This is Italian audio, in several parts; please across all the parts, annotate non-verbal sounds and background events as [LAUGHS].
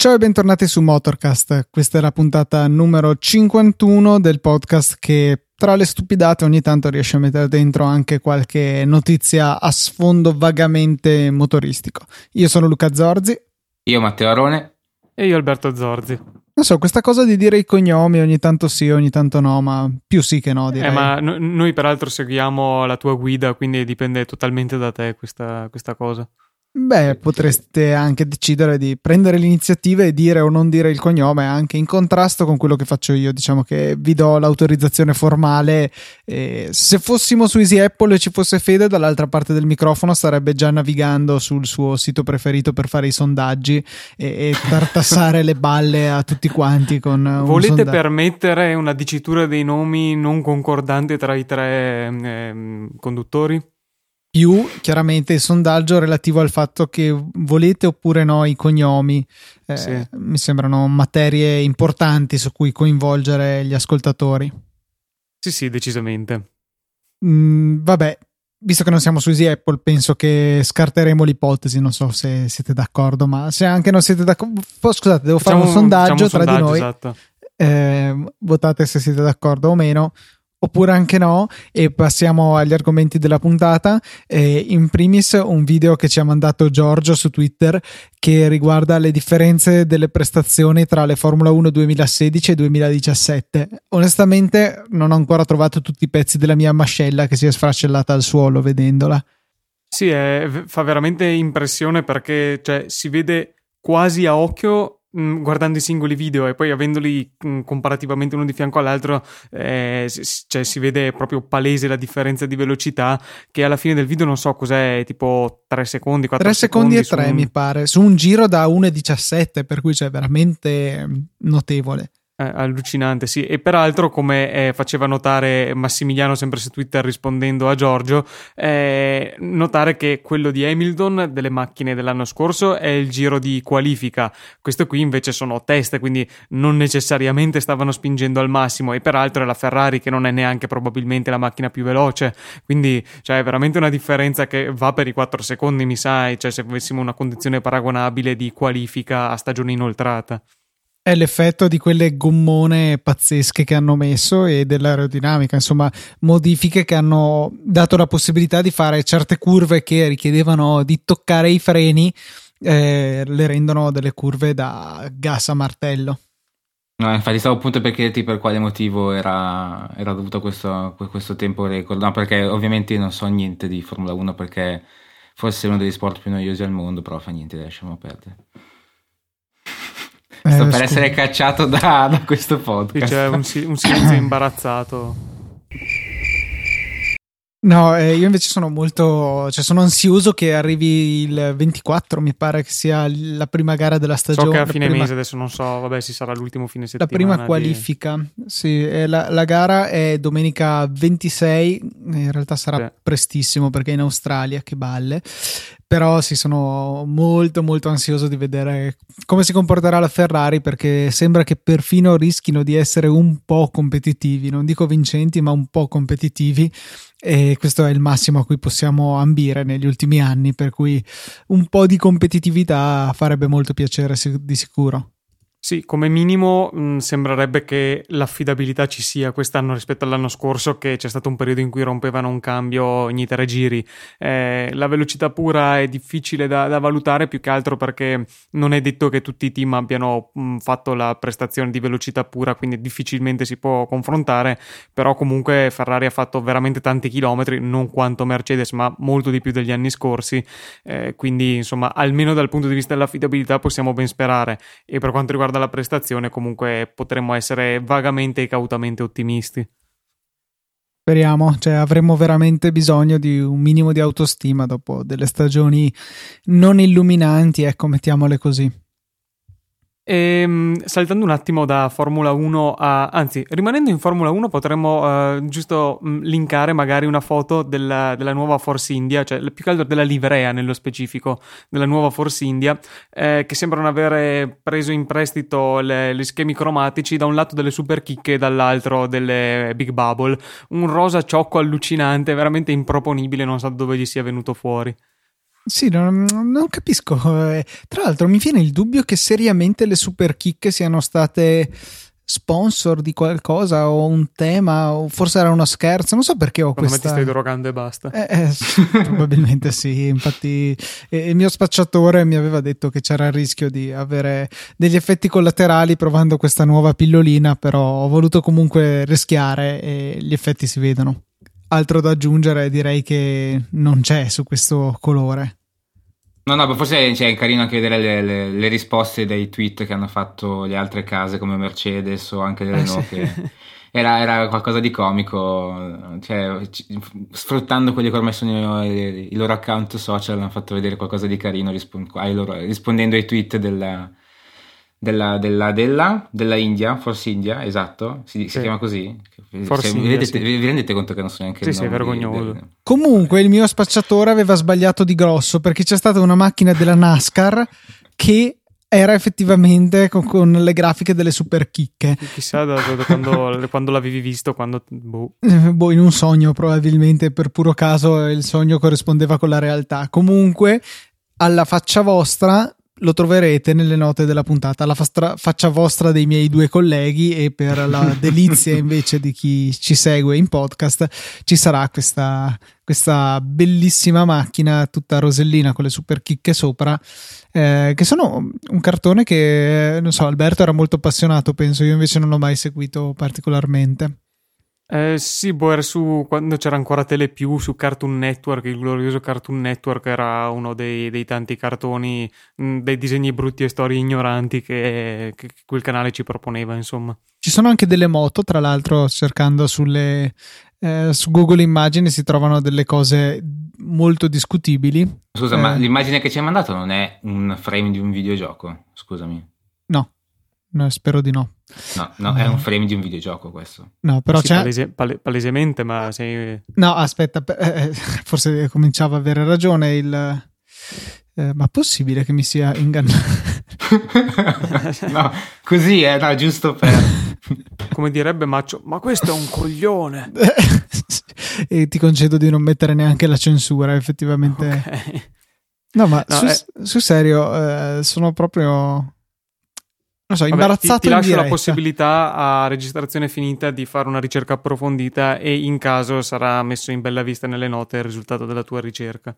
Ciao e bentornati su Motorcast. Questa è la puntata numero 51 del podcast che tra le stupidate ogni tanto riesce a mettere dentro anche qualche notizia a sfondo vagamente motoristico. Io sono Luca Zorzi. Io Matteo Arone. E io Alberto Zorzi. Non so, questa cosa di dire i cognomi ogni tanto sì, ogni tanto no, ma più sì che no, direi. Eh, ma no, noi peraltro seguiamo la tua guida, quindi dipende totalmente da te questa, questa cosa. Beh, potreste anche decidere di prendere l'iniziativa e dire o non dire il cognome, anche in contrasto con quello che faccio io. Diciamo che vi do l'autorizzazione formale. E se fossimo su Easy Apple e ci fosse Fede dall'altra parte del microfono, starebbe già navigando sul suo sito preferito per fare i sondaggi e, e tartassare le balle a tutti quanti. Con Volete sondaggio. permettere una dicitura dei nomi non concordante tra i tre eh, conduttori? Più chiaramente il sondaggio relativo al fatto che volete oppure no i cognomi. Eh, sì. Mi sembrano materie importanti su cui coinvolgere gli ascoltatori. Sì, sì, decisamente. Mm, vabbè, visto che non siamo su Easy Apple, penso che scarteremo l'ipotesi. Non so se siete d'accordo, ma se anche non siete d'accordo, scusate, devo facciamo, fare un sondaggio un tra sondaggio, di noi. Esatto. Eh, votate se siete d'accordo o meno oppure anche no e passiamo agli argomenti della puntata. Eh, in primis un video che ci ha mandato Giorgio su Twitter che riguarda le differenze delle prestazioni tra le Formula 1 2016 e 2017 onestamente non ho ancora trovato tutti i pezzi della mia mascella che si è sfracellata al suolo vedendola. Sì, è, fa veramente impressione perché cioè, si vede quasi a occhio guardando i singoli video e poi avendoli mm, comparativamente uno di fianco all'altro, eh, cioè, si vede proprio palese la differenza di velocità. Che alla fine del video non so cos'è, tipo 3 secondi, 4 3 secondi, secondi e 3 un... mi pare, su un giro da 1,17, per cui c'è veramente mm, notevole. Eh, allucinante, sì. E peraltro, come eh, faceva notare Massimiliano sempre su Twitter rispondendo a Giorgio, eh, notare che quello di Hamilton delle macchine dell'anno scorso è il giro di qualifica. Questo qui invece sono test, quindi non necessariamente stavano spingendo al massimo. E peraltro è la Ferrari che non è neanche probabilmente la macchina più veloce. Quindi, cioè, è veramente una differenza che va per i 4 secondi, mi sai. Cioè, se avessimo una condizione paragonabile di qualifica a stagione inoltrata. È l'effetto di quelle gommone pazzesche che hanno messo e dell'aerodinamica, insomma, modifiche che hanno dato la possibilità di fare certe curve che richiedevano di toccare i freni, eh, le rendono delle curve da gas a martello. No, infatti stavo appunto per chiederti per quale motivo era, era dovuto questo, questo tempo record. No, perché ovviamente non so niente di Formula 1 perché forse è uno degli sport più noiosi al mondo, però fa niente, lasciamo perdere. Eh, Sto per scusa. essere cacciato da, da questo podcast. C'è un, un silenzio [LAUGHS] imbarazzato. No, eh, io invece sono molto, cioè sono ansioso che arrivi il 24, mi pare che sia la prima gara della stagione. So che a fine prima, mese, adesso non so, vabbè, si sarà l'ultimo fine settimana. La prima qualifica, di... sì, la, la, gara è domenica 26, in realtà sarà sì. prestissimo perché è in Australia, che balle. Però sì, sono molto molto ansioso di vedere come si comporterà la Ferrari perché sembra che perfino rischino di essere un po' competitivi, non dico vincenti, ma un po' competitivi e questo è il massimo a cui possiamo ambire negli ultimi anni, per cui un po' di competitività farebbe molto piacere di sicuro. Sì, come minimo mh, sembrerebbe che l'affidabilità ci sia quest'anno rispetto all'anno scorso, che c'è stato un periodo in cui rompevano un cambio ogni tre giri. Eh, la velocità pura è difficile da, da, valutare più che altro perché non è detto che tutti i team abbiano mh, fatto la prestazione di velocità pura, quindi difficilmente si può confrontare, però comunque Ferrari ha fatto veramente tanti chilometri, non quanto Mercedes, ma molto di più degli anni scorsi, eh, quindi insomma almeno dal punto di vista dell'affidabilità possiamo ben sperare. E per quanto riguarda riguarda la prestazione, comunque potremmo essere vagamente e cautamente ottimisti. Speriamo, cioè avremo veramente bisogno di un minimo di autostima dopo delle stagioni non illuminanti, ecco, mettiamole così. E, ehm, saltando un attimo da Formula 1 a... anzi, rimanendo in Formula 1 potremmo uh, giusto mh, linkare magari una foto della, della, nuova Force India, cioè più che altro della livrea nello specifico della nuova Force India, eh, che sembrano avere preso in prestito le, gli schemi cromatici da un lato delle super chicche e dall'altro delle Big Bubble. Un rosa ciocco allucinante, veramente improponibile, non so dove gli sia venuto fuori. Sì, non, non, capisco. Eh, tra l'altro mi viene il dubbio che seriamente le super chicche siano state sponsor di qualcosa o un tema o forse era uno scherzo, non so perché ho Secondo questa... me ti stai drogando e basta. Eh, eh, [LAUGHS] probabilmente sì, infatti eh, il mio spacciatore mi aveva detto che c'era il rischio di avere degli effetti collaterali provando questa nuova pillolina, però ho voluto comunque rischiare e gli effetti si vedono altro da aggiungere direi che non c'è su questo colore. No, no, forse cioè, è carino anche vedere le, le, le, risposte dei tweet che hanno fatto le altre case come Mercedes o anche le eh, Renault. Eh, sì. era, era, qualcosa di comico, cioè, sfruttando quelli che ormai sono i, i, loro account social, hanno fatto vedere qualcosa di carino rispond- ai loro, rispondendo ai tweet della, della, della, della, della India, Force India, esatto, si, si chiama così. Forse cioè, India, vedete, sì. vi rendete conto che non so neanche sì, il nome? Sì, vergognoso. Di, Comunque il mio spacciatore aveva sbagliato di grosso perché c'è stata una macchina della NASCAR che era effettivamente con, con, le grafiche delle super chicche. Chissà da, da quando, [LAUGHS] quando, l'avevi visto, quando... Boh. Boh, in un sogno probabilmente, per puro caso il sogno corrispondeva con la realtà. Comunque, alla faccia vostra lo troverete nelle note della puntata, la fastra- faccia vostra dei miei due colleghi e per la [LAUGHS] delizia invece di chi ci segue in podcast ci sarà questa, questa bellissima macchina tutta rosellina con le super chicche sopra eh, che sono un cartone che non so Alberto era molto appassionato penso io invece non l'ho mai seguito particolarmente eh, sì, boh, era su quando c'era ancora Telepiù su Cartoon Network, il glorioso Cartoon Network era uno dei, dei tanti cartoni, mh, mm, dei disegni brutti e storie ignoranti che, che, quel canale ci proponeva, insomma. Ci sono anche delle moto, tra l'altro, cercando sulle, eh, su Google Immagini si trovano delle cose molto discutibili. Scusa, eh, ma l'immagine che ci hai mandato non è un frame di un videogioco? Scusami. No, no spero di no. No, no, è un frame di un videogioco questo. No, però sì, c'è... Palese, pale, palesemente, ma sei... No, aspetta, eh, eh, [LAUGHS] forse cominciava a avere ragione il... Eh, ma possibile che mi sia ingannato? [LAUGHS] no, così è, no, giusto per... [LAUGHS] Come direbbe Maccio, ma questo è un coglione! e ti concedo di non mettere neanche la censura, effettivamente. Okay. No, ma no, su, è... su, serio, eh, sono proprio non so, imbarazzato Vabbè, ti, ti lascio la possibilità a registrazione finita di fare una ricerca approfondita e in caso sarà messo in bella vista nelle note il risultato della tua ricerca.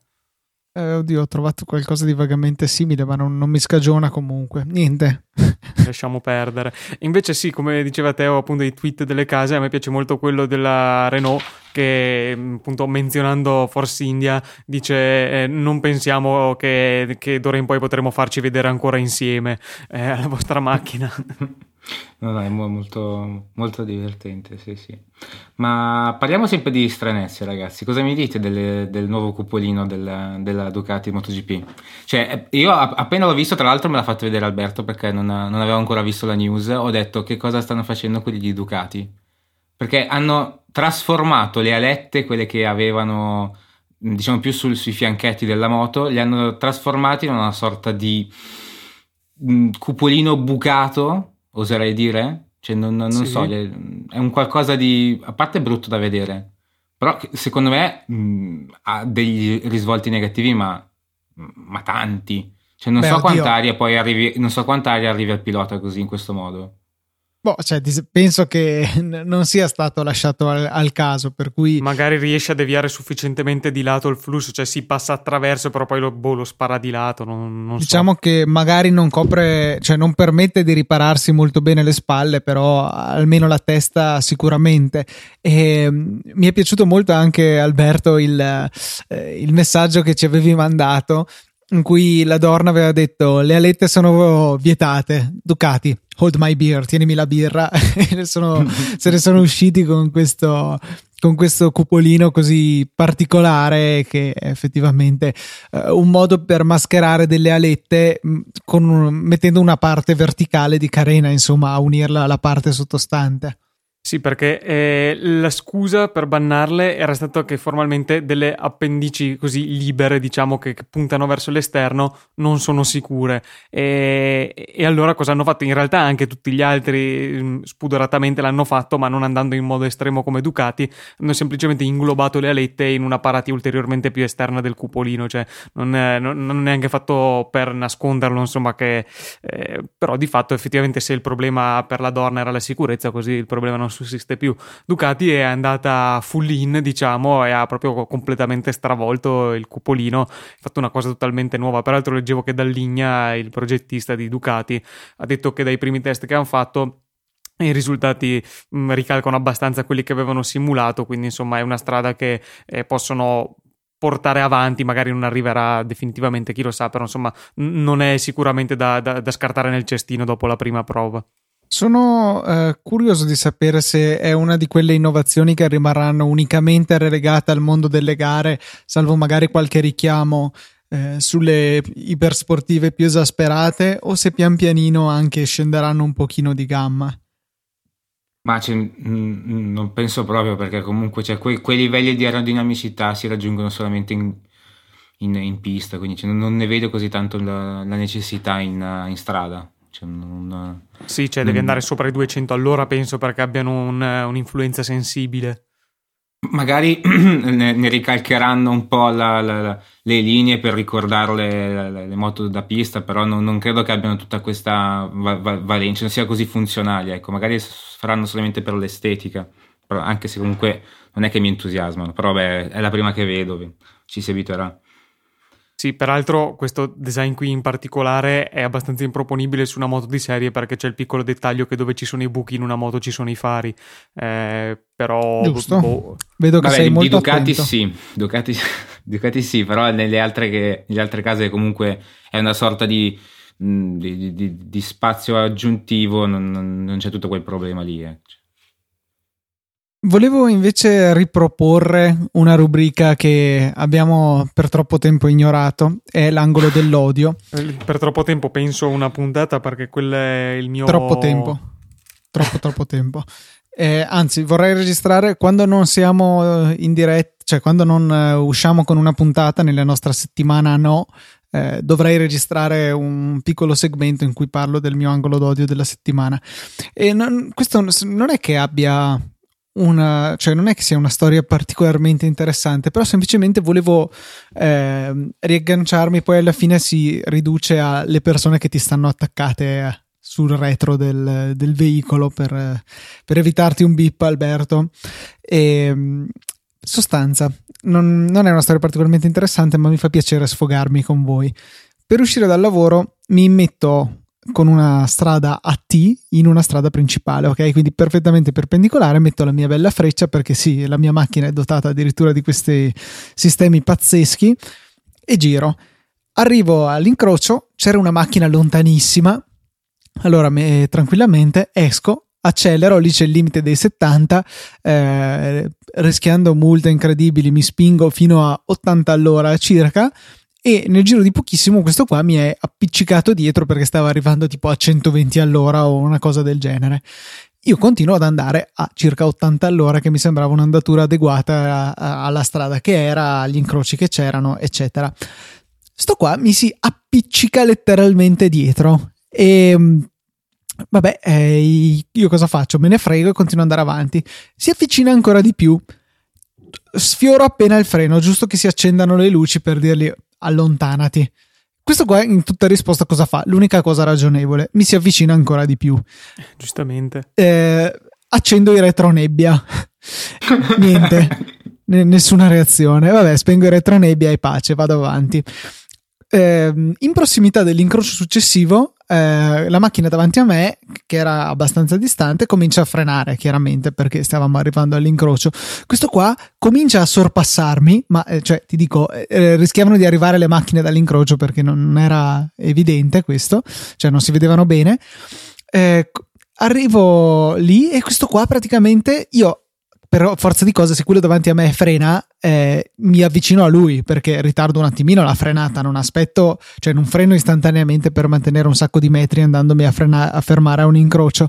Eh, oddio, ho trovato qualcosa di vagamente simile, ma non, non mi scagiona comunque. Niente. [LAUGHS] Lasciamo perdere. Invece, sì, come diceva Teo, appunto, i tweet delle case, a me piace molto quello della Renault che, appunto, menzionando Force India, dice: eh, Non pensiamo che, che d'ora in poi potremo farci vedere ancora insieme eh, alla vostra macchina. [LAUGHS] No, no, è molto, molto divertente, sì, sì. Ma parliamo sempre di stranezze, ragazzi. Cosa mi dite delle, del nuovo cupolino della, della, Ducati MotoGP? Cioè, io appena l'ho visto, tra l'altro me l'ha fatto vedere Alberto perché non, non avevo ancora visto la news, ho detto che cosa stanno facendo quelli di Ducati. Perché hanno trasformato le alette, quelle che avevano, diciamo, più sul, sui fianchetti della moto, li hanno trasformati in una sorta di mh, cupolino bucato oserei dire. Cioè, non, non sì. so, è un qualcosa di... a parte brutto da vedere, però secondo me mh, ha degli risvolti negativi, ma, ma tanti. Cioè, non, Beh, so quanta aria poi arrivi, non so quanta aria arrivi al pilota così in questo modo. Boh, cioè, penso che [LAUGHS] non sia stato lasciato al, al, caso, per cui... Magari riesce a deviare sufficientemente di lato il flusso, cioè si passa attraverso, però poi lo, boh, lo spara di lato, non, non Diciamo so. che magari non copre, cioè non permette di ripararsi molto bene le spalle, però almeno la testa sicuramente. E mm, mi è piaciuto molto anche, Alberto, il, eh, il messaggio che ci avevi mandato, in cui la Dorna aveva detto le alette sono vietate, Ducati hold my beer, tienimi la birra, [LAUGHS] sono, se ne sono usciti con questo, con questo cupolino così particolare che è effettivamente uh, un modo per mascherare delle alette mm, un, mettendo una parte verticale di carena, insomma, a unirla alla parte sottostante. Sì, perché eh, la scusa per bannarle era stata che formalmente delle appendici così libere, diciamo, che, che puntano verso l'esterno, non sono sicure. E, e, allora cosa hanno fatto? In realtà anche tutti gli altri mm, spudoratamente l'hanno fatto, ma non andando in modo estremo come Ducati, hanno semplicemente inglobato le alette in una parati ulteriormente più esterna del cupolino, cioè non, è, non, non è neanche fatto per nasconderlo, insomma, che... Eh, però di fatto effettivamente se il problema per la donna era la sicurezza, così il problema non sussiste più. Ducati è andata full in, diciamo, e ha proprio completamente stravolto il cupolino, ha fatto una cosa totalmente nuova. Peraltro leggevo che Dalligna, il progettista di Ducati, ha detto che dai primi test che hanno fatto i risultati mh, mm, ricalcano abbastanza quelli che avevano simulato, quindi insomma è una strada che eh, possono portare avanti, magari non arriverà definitivamente, chi lo sa, però insomma n- non è sicuramente da, da, da scartare nel cestino dopo la prima prova. Sono eh, curioso di sapere se è una di quelle innovazioni che rimarranno unicamente relegate al mondo delle gare, salvo magari qualche richiamo eh, sulle ipersportive più esasperate, o se pian pianino anche scenderanno un pochino di gamma. Ma mh, mm, non penso proprio perché comunque cioè, que- quei livelli di aerodinamicità si raggiungono solamente in, in, in pista, quindi cioè, non ne vedo così tanto la, la necessità in, in strada. Cioè, non, sì, cioè devi andare sopra i 200 all'ora, penso, perché abbiano un, un'influenza sensibile. Magari [CLEARS THROAT] ne, ne, ricalcheranno un po' la, la, la, le linee per ricordarle le, le moto da pista, però non, non, credo che abbiano tutta questa va, va, valenza, non sia così funzionali. Ecco, magari faranno solamente per l'estetica, anche se comunque non è che mi entusiasmano, però beh, è la prima che vedo, ci si abituerà. Sì, peraltro questo design qui in particolare è abbastanza improponibile su una moto di serie perché c'è il piccolo dettaglio che dove ci sono i buchi in una moto ci sono i fari. Eh, però Giusto. Boh. Vedo che Vabbè, sei molto di Ducati attento. sì, Ducati, [LAUGHS] Ducati sì, però nelle altre, che, nelle altre case comunque è una sorta di, di, di, di spazio aggiuntivo, non, non, c'è tutto quel problema lì. Eh. Volevo invece riproporre una rubrica che abbiamo per troppo tempo ignorato, è l'angolo dell'odio. Per troppo tempo penso una puntata perché quello è il mio... Troppo tempo, troppo troppo tempo. Eh, anzi, vorrei registrare quando non siamo eh, in diretta, cioè quando non uh, usciamo con una puntata nella nostra settimana no, eh, dovrei registrare un piccolo segmento in cui parlo del mio angolo d'odio della settimana. E non, questo non è che abbia una, cioè non è che sia una storia particolarmente interessante, però semplicemente volevo eh, riagganciarmi, poi alla fine si riduce alle persone che ti stanno attaccate sul retro del, del veicolo per, per, evitarti un bip, Alberto. E, sostanza, non, non è una storia particolarmente interessante, ma mi fa piacere sfogarmi con voi. Per uscire dal lavoro mi metto con una strada a T in una strada principale, ok? Quindi perfettamente perpendicolare, metto la mia bella freccia perché sì, la mia macchina è dotata addirittura di questi sistemi pazzeschi e giro. Arrivo all'incrocio, c'era una macchina lontanissima, allora me, tranquillamente esco, accelero, lì c'è il limite dei 70, eh, rischiando multe incredibili, mi spingo fino a 80 all'ora circa e nel giro di pochissimo questo qua mi è appiccicato dietro perché stava arrivando tipo a 120 all'ora o una cosa del genere. Io continuo ad andare a circa 80 all'ora che mi sembrava un'andatura adeguata alla strada che era, agli incroci che c'erano, eccetera. Sto qua mi si appiccica letteralmente dietro e vabbè, eh, io cosa faccio? Me ne frego e continuo ad andare avanti. Si avvicina ancora di più. Sfioro appena il freno, giusto che si accendano le luci per dirgli allontanati. Questo qua in tutta risposta cosa fa? L'unica cosa ragionevole, mi si avvicina ancora di più. Giustamente. Eh, accendo i retronebbia. [LAUGHS] Niente, N- nessuna reazione. Vabbè, spengo i retronebbia e pace, vado avanti. Eh, in prossimità dell'incrocio successivo eh, la macchina davanti a me, che era abbastanza distante, comincia a frenare, chiaramente, perché stavamo arrivando all'incrocio. Questo qua comincia a sorpassarmi, ma eh, cioè, ti dico, eh, eh, rischiavano di arrivare le macchine dall'incrocio perché non era evidente questo, cioè non si vedevano bene. eh, arrivo lì e questo qua praticamente io per forza di cose se quello davanti a me frena eh, mi avvicino a lui perché ritardo un attimino la frenata non aspetto cioè non freno istantaneamente per mantenere un sacco di metri andandomi a, frena- a fermare a un incrocio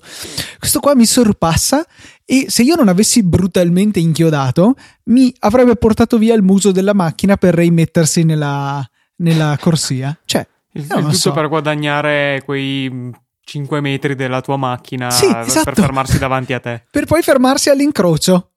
questo qua mi sorpassa e se io non avessi brutalmente inchiodato mi avrebbe portato via il muso della macchina per rimettersi nella, nella corsia cioè il, il tutto so. per guadagnare quei 5 metri della tua macchina sì, esatto. per fermarsi davanti a te. Per poi fermarsi all'incrocio.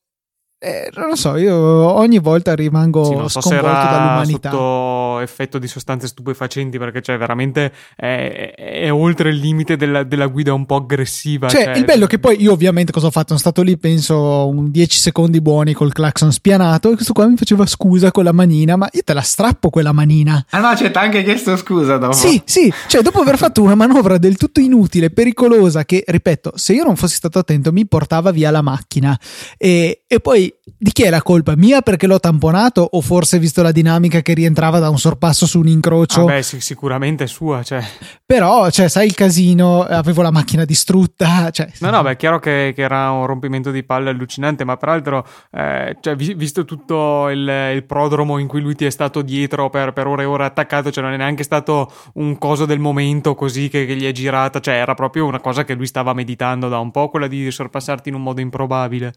Eh, non lo so, io ogni volta rimango sì, non so sconvolto dall'umanità. sotto effetto di sostanze stupefacenti perché cioè veramente è, è oltre il limite della, della, guida un po' aggressiva. Cioè, cioè, il bello è che poi io ovviamente cosa ho fatto? Sono stato lì penso un 10 secondi buoni col clacson spianato e questo qua mi faceva scusa con la manina, ma io te la strappo quella manina. Ah no, cioè ti anche chiesto scusa dopo. Sì, sì, cioè dopo aver fatto una manovra del tutto inutile, pericolosa che, ripeto, se io non fossi stato attento mi portava via la macchina e, e poi di chi è la colpa? Mia perché l'ho tamponato o forse visto la dinamica che rientrava da un sorpasso su un incrocio? Ah beh, sì, sicuramente è sua, cioè. Però, cioè, sai il casino, avevo la macchina distrutta, [LAUGHS] cioè... No, no, beh, è chiaro che, che era un rompimento di palle allucinante, ma peraltro, eh, cioè, visto tutto il, il, prodromo in cui lui ti è stato dietro per, per, ore e ore attaccato, cioè non è neanche stato un coso del momento così che, che gli è girata, cioè era proprio una cosa che lui stava meditando da un po', quella di sorpassarti in un modo improbabile.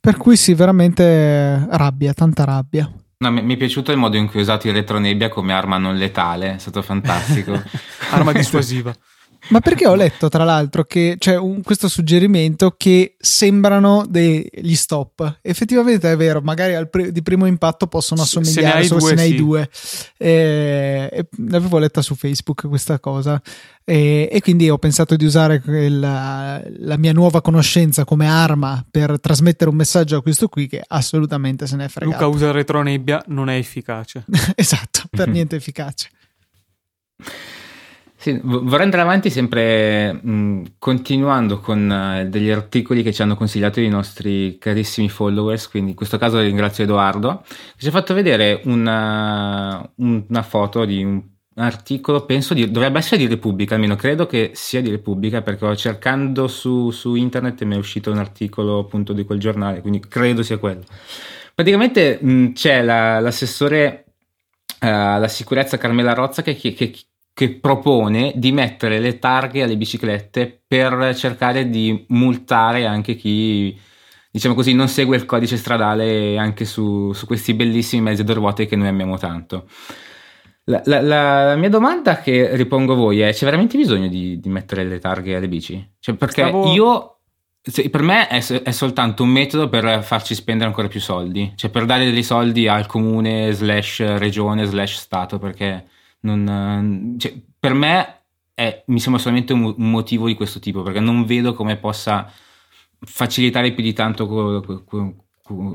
Per cui sì, veramente rabbia, tanta rabbia. No, mi, è piaciuto il modo in cui ho usato il retronebbia come arma non letale, è stato fantastico. [LAUGHS] arma [LAUGHS] dissuasiva. Ma perché ho letto tra l'altro che c'è un, questo suggerimento che sembrano degli stop. Effettivamente è vero, magari pre- di primo impatto possono assomigliare se solo due, se ne hai sì. due. E, e l'avevo letta su Facebook questa cosa. E, e quindi ho pensato di usare la, la, mia nuova conoscenza come arma per trasmettere un messaggio a questo qui che assolutamente se ne fregato. Luca usa retronebbia, non è efficace. [LAUGHS] esatto, per [LAUGHS] niente efficace. Sì, vorrei andare avanti sempre mh, continuando con uh, degli articoli che ci hanno consigliato i nostri carissimi followers, quindi in questo caso ringrazio Edoardo, che ci ha fatto vedere una, una foto di un articolo, penso di, dovrebbe essere di Repubblica, almeno credo che sia di Repubblica, perché cercando su, su internet mi è uscito un articolo appunto di quel giornale, quindi credo sia quello. Praticamente mh, c'è la, l'assessore uh, alla sicurezza Carmela Rozza che, che, che che propone di mettere le targhe alle biciclette per cercare di multare anche chi, diciamo così, non segue il codice stradale anche su, su questi bellissimi mezzi a due ruote che noi amiamo tanto. La, la, la, mia domanda che ripongo a voi è: c'è veramente bisogno di, di mettere le targhe alle bici? Cioè, perché Stavo... io. Per me è, è, soltanto un metodo per farci spendere ancora più soldi, cioè per dare dei soldi al comune, slash regione, slash stato, perché non, cioè, per me è, mi sembra solamente un, un, motivo di questo tipo, perché non vedo come possa facilitare più di tanto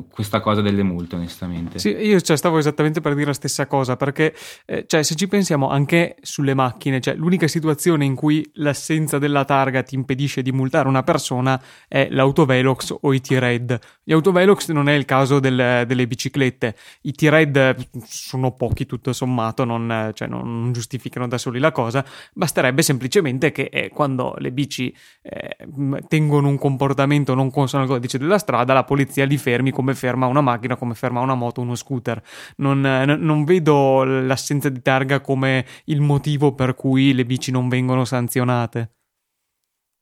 questa cosa delle multe, onestamente. Sì, io cioè, stavo esattamente per dire la stessa cosa, perché eh, cioè, se ci pensiamo anche sulle macchine, cioè, l'unica situazione in cui l'assenza della targa ti impedisce di multare una persona è l'autovelox o i T-Red. Gli autovelox non è il caso del, delle biciclette, i T-Red sono pochi tutto sommato, non, cioè, non, giustificano da soli la cosa, basterebbe semplicemente che eh, quando le bici eh, tengono un comportamento non consono al codice della strada, la polizia li fermi fermi come ferma una macchina, come ferma una moto, uno scooter. Non, non vedo l'assenza di targa come il motivo per cui le bici non vengono sanzionate.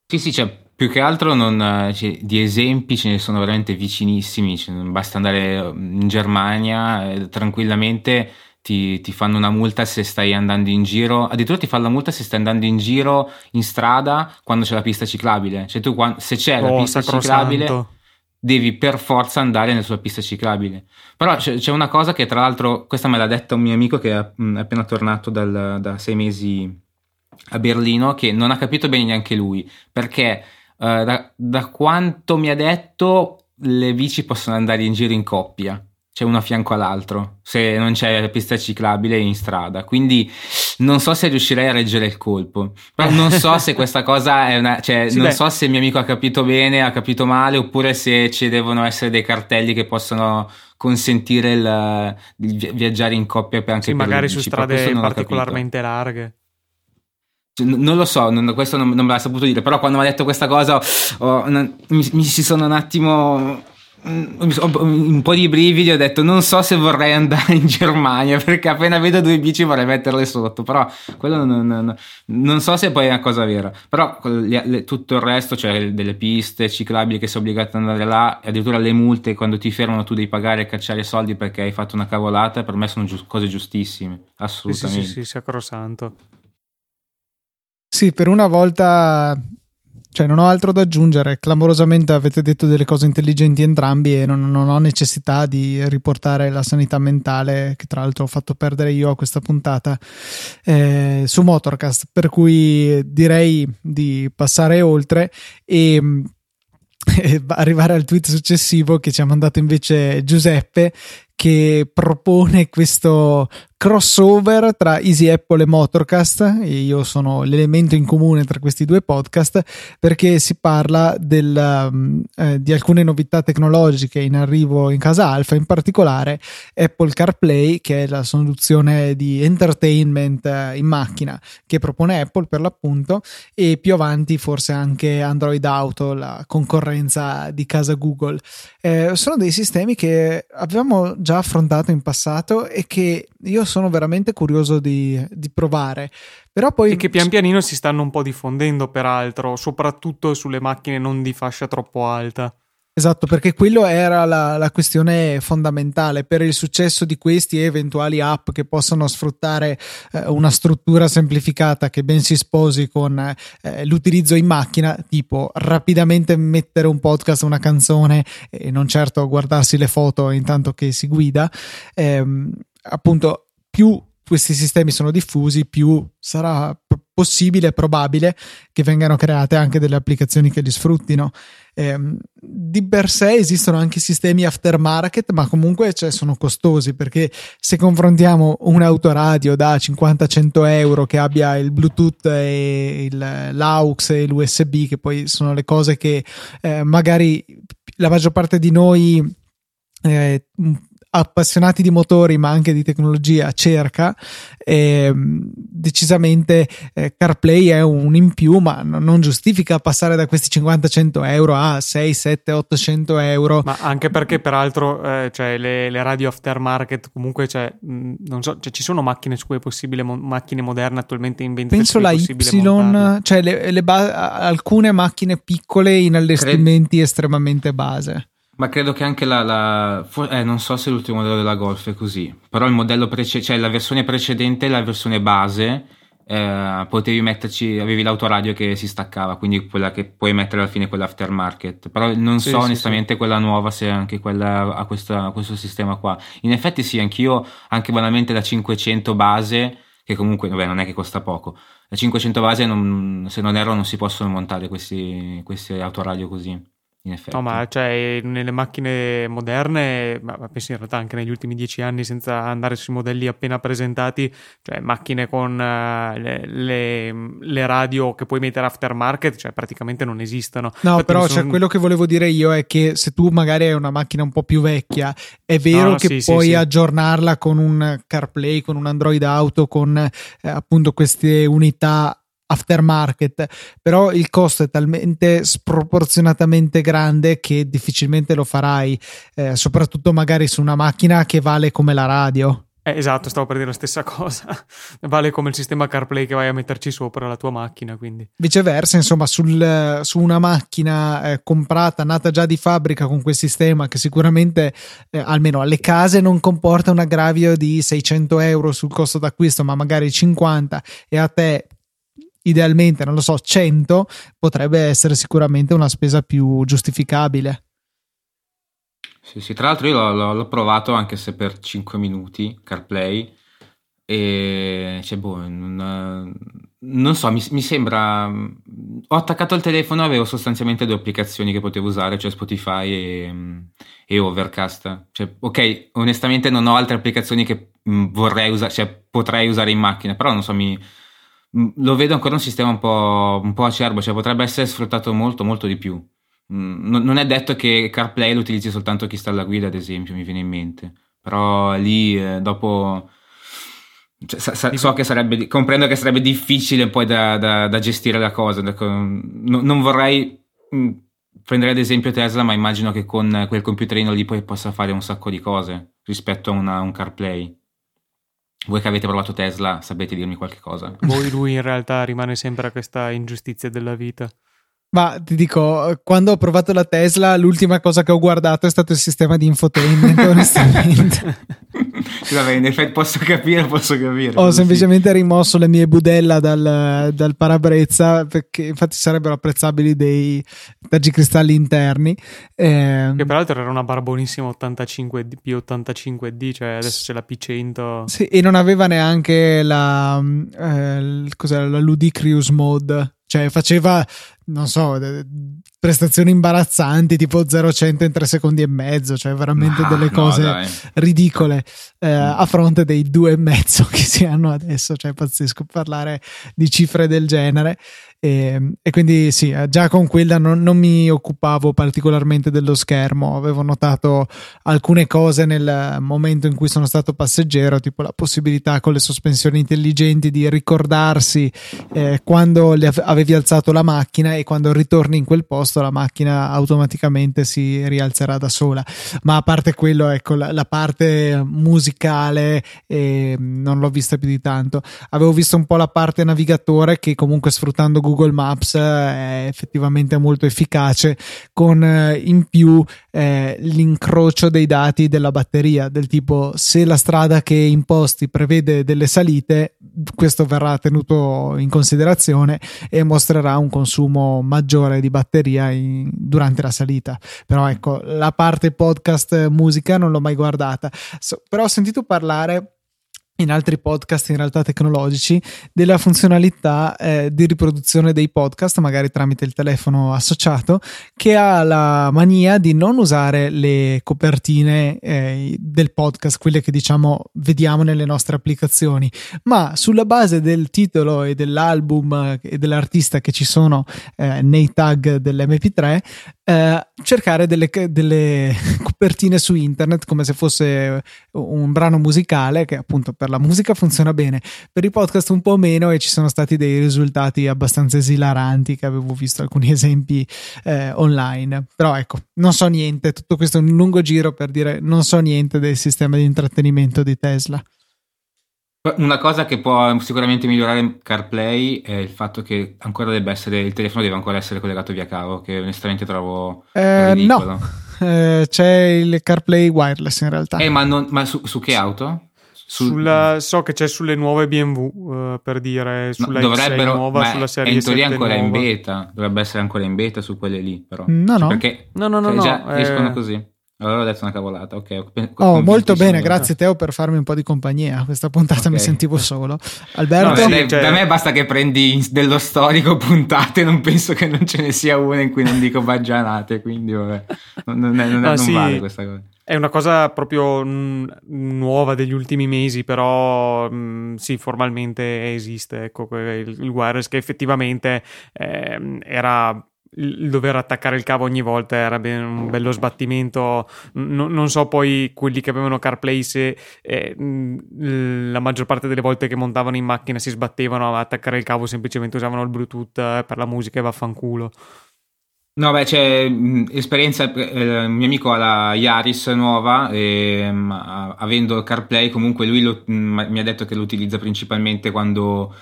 Sì, sì, cioè, più che altro non, cioè, di esempi ce ne sono veramente vicinissimi, cioè, basta andare in Germania eh, tranquillamente ti, ti, fanno una multa se stai andando in giro, addirittura ti fanno la multa se stai andando in giro in strada quando c'è la pista ciclabile, cioè tu se c'è oh, la pista ciclabile... Devi per forza andare nella sua pista ciclabile. Però c'è, c'è, una cosa che, tra l'altro, questa me l'ha detta un mio amico che è appena tornato dal, da sei mesi a Berlino, che non ha capito bene neanche lui, perché uh, da, da quanto mi ha detto, le bici possono andare in giro in coppia c'è uno a fianco all'altro, se non c'è pista ciclabile in strada. Quindi non so se riuscirei a reggere il colpo. Però non so [LAUGHS] se questa cosa è una. cioè, sì, non beh. so se il mio amico ha capito bene, ha capito male, oppure se ci devono essere dei cartelli che possono consentire il, il viaggiare in coppia per anche sì, per magari su strade particolarmente larghe. Cioè, non lo so, non, questo non, non, me l'ha saputo dire, però quando mi ha detto questa cosa oh, mi, mi si sono un attimo un po' di brividi ho detto non so se vorrei andare in Germania [LAUGHS] perché appena vedo due bici vorrei metterle sotto però quello non, non, non so se poi è una cosa vera. Però le, le, tutto il resto cioè delle piste ciclabili che sei obbligato ad andare là addirittura le multe quando ti fermano tu devi pagare e cacciare soldi perché hai fatto una cavolata per me sono giu- cose giustissime assolutamente sì sì sì, sì sacrosanto. Sì per una volta cioè, non ho altro da aggiungere. Clamorosamente avete detto delle cose intelligenti entrambi e non, non, ho necessità di riportare la sanità mentale, che tra l'altro ho fatto perdere io a questa puntata, eh, su Motorcast. Per cui direi di passare oltre e [LAUGHS] arrivare al tweet successivo che ci ha mandato invece Giuseppe che propone questo crossover tra Easy Apple e Motorcast e io sono l'elemento in comune tra questi due podcast perché si parla del, um, eh, di alcune novità tecnologiche in arrivo in casa Alfa, in particolare Apple CarPlay che è la soluzione di entertainment eh, in macchina che propone Apple per l'appunto e più avanti forse anche Android Auto, la concorrenza di casa Google. Eh, sono dei sistemi che avevamo già affrontato in passato e che io sono veramente curioso di, di provare. Però poi... E che pian pianino si stanno un po' diffondendo, peraltro, soprattutto sulle macchine non di fascia troppo alta. Esatto, perché quello era la, la, questione fondamentale per il successo di questi eventuali app che possano sfruttare eh, una struttura semplificata che ben si sposi con eh, l'utilizzo in macchina, tipo rapidamente mettere un podcast, una canzone e non certo guardarsi le foto intanto che si guida. Eh, appunto, più questi sistemi sono diffusi, più sarà possibile e probabile che vengano create anche delle applicazioni che li sfruttino. Eh, di per sé esistono anche sistemi aftermarket, ma comunque cioè, sono costosi perché se confrontiamo un autoradio da 50-100 euro che abbia il Bluetooth e il, l'AUX e l'USB, che poi sono le cose che eh, magari la maggior parte di noi eh, appassionati di motori ma anche di tecnologia cerca eh, decisamente eh, CarPlay è un in più ma non giustifica passare da questi 50-100 euro a 6, 7, 800 euro. Ma anche perché peraltro eh, cioè, le, le, radio aftermarket comunque cioè, mh, non so, cioè, ci sono macchine su cui è possibile mo- macchine moderne attualmente in vendita penso la Y cioè le, le ba- alcune macchine piccole in allestimenti Cred- estremamente base ma credo che anche la, la eh, non so se l'ultimo modello della Golf è così, però il modello precedente, cioè la versione precedente, la versione base, eh, potevi metterci, avevi l'autoradio che si staccava, quindi quella che puoi mettere alla fine quella aftermarket. Però non sì, so sì, onestamente sì. quella nuova se anche quella ha questo, questo sistema qua. In effetti sì, anch'io, anche banalmente la 500 base, che comunque vabbè, non è che costa poco. La 500 base, non, se non erro, non si possono montare questi, questi autoradio così in effetti. No, ma cioè nelle macchine moderne, ma penso in realtà anche negli ultimi dieci anni, senza andare sui modelli appena presentati, cioè macchine con uh, le, le, le, radio che puoi mettere aftermarket, cioè praticamente non esistono. No, Infatti però sono... cioè, quello che volevo dire io è che se tu magari hai una macchina un po' più vecchia, è vero no, no, che sì, puoi sì, aggiornarla con un CarPlay, con un Android Auto, con eh, appunto queste unità aftermarket, però il costo è talmente sproporzionatamente grande che difficilmente lo farai, eh, soprattutto magari su una macchina che vale come la radio. Eh, esatto, stavo per dire la stessa cosa. [LAUGHS] vale come il sistema CarPlay che vai a metterci sopra la tua macchina, quindi. Viceversa, insomma, sul, su una macchina eh, comprata, nata già di fabbrica con quel sistema che sicuramente, eh, almeno alle case, non comporta un aggravio di 600 euro sul costo d'acquisto, ma magari 50 e a te idealmente, non lo so, 100 potrebbe essere sicuramente una spesa più giustificabile. Sì, sì, tra l'altro io l'ho, l'ho provato anche se per 5 minuti CarPlay e cioè, boh, non, non so, mi, mi, sembra ho attaccato il telefono e avevo sostanzialmente due applicazioni che potevo usare, cioè Spotify e, e Overcast. Cioè, ok, onestamente non ho altre applicazioni che vorrei usare, cioè potrei usare in macchina, però non so, mi, Mm, lo vedo ancora un sistema un po', un po' acerbo, cioè potrebbe essere sfruttato molto, molto di più. Mm, non è detto che CarPlay lo utilizzi soltanto chi sta alla guida, ad esempio, mi viene in mente. Però lì, eh, dopo, Cioè, sa, so che sarebbe, comprendo che sarebbe difficile poi da, da, da gestire la cosa. No, non vorrei mh, prendere ad esempio Tesla, ma immagino che con quel computerino lì poi possa fare un sacco di cose rispetto a una, un CarPlay. Voi che avete provato Tesla, sapete dirmi qualche cosa? Voi, lui in realtà rimane sempre a questa ingiustizia della vita. Ma ti dico, quando ho provato la Tesla, l'ultima cosa che ho guardato è stato il sistema di infotainment, [LAUGHS] onestamente. sì, vabbè, in effetti posso capire, posso capire. Ho semplicemente sì. rimosso le mie budella dal, dal, parabrezza, perché infatti sarebbero apprezzabili dei tagicristalli interni. Eh, che peraltro era una barbonissima 85 P85D, cioè adesso c'è la P100. Sì, e non aveva neanche la, eh, cos'era, la Ludicrius Mode cioè, faceva, non so, prestazioni imbarazzanti, tipo 0-100 in 3 secondi e mezzo, cioè veramente ah, delle cose no, ridicole eh, a fronte dei due e mezzo [LAUGHS] che si hanno adesso, cioè pazzesco parlare di cifre del genere. E, ehm, e, quindi sì, eh, già con quella non, non, mi occupavo particolarmente dello schermo, avevo notato alcune cose nel momento in cui sono stato passeggero, tipo la possibilità con le sospensioni intelligenti di ricordarsi eh, quando avevi alzato la macchina e quando ritorni in quel posto la macchina automaticamente si rialzerà da sola. Ma a parte quello, ecco, la, la parte musicale eh, non l'ho vista più di tanto. Avevo visto un po' la parte navigatore che comunque sfruttando Google Google Maps è effettivamente molto efficace con eh, in più eh, l'incrocio dei dati della batteria del tipo se la strada che imposti prevede delle salite questo verrà tenuto in considerazione e mostrerà un consumo maggiore di batteria in, durante la salita. Però ecco la parte podcast musica non l'ho mai guardata. So, però ho sentito parlare in altri podcast in realtà tecnologici della funzionalità eh, di riproduzione dei podcast magari tramite il telefono associato che ha la mania di non usare le copertine eh, del podcast quelle che diciamo vediamo nelle nostre applicazioni. Ma sulla base del titolo e dell'album eh, e dell'artista che ci sono eh, nei tag dell'mp3 eh, cercare delle, delle [LAUGHS] copertine su internet come se fosse un brano musicale che appunto per la musica funziona bene, per i podcast un po' meno e ci sono stati dei risultati abbastanza esilaranti che avevo visto alcuni [LAUGHS] esempi eh, online. Però ecco, non so niente, tutto questo è un lungo giro per dire non so niente del sistema di intrattenimento di Tesla. Una cosa che può sicuramente migliorare CarPlay è il fatto che ancora debba essere il telefono deve ancora essere collegato via cavo, che onestamente trovo eh, ridicolo. No, eh, c'è il CarPlay wireless in realtà. Eh, ma, non, ma su, su, che auto? Sul... Sulla, so che c'è sulle nuove BMW, uh, eh, per dire, sulla no, dovrebbero, nuova, sulla serie in teoria ancora nuova. in beta, dovrebbe essere ancora in beta su quelle lì, però. No, no. Cioè, perché no, no, no, no, già no, escono eh... così. Allora ho detto una cavolata, ok. Oh, molto bene, grazie Teo per farmi un po' di compagnia. Questa puntata okay. mi sentivo solo. Alberto? No, cioè... Da me basta che prendi dello storico puntate, non penso che non ce ne sia una in cui non dico baggianate, quindi vabbè, non, non, è, non, ah, non sì. vale questa cosa. È una cosa proprio mh, nuova degli ultimi mesi, però mh, sì, formalmente esiste, ecco, il, il wireless che effettivamente eh, era il dover attaccare il cavo ogni volta era un bello sbattimento. No, non so poi quelli che avevano CarPlay se eh, la maggior parte delle volte che montavano in macchina si sbattevano a attaccare il cavo, semplicemente usavano il Bluetooth eh, per la musica e vaffanculo. No, beh, c'è esperienza. Eh, mio amico ha la Yaris nuova e mh, avendo CarPlay, comunque lui lo, mi ha detto che lo utilizza principalmente quando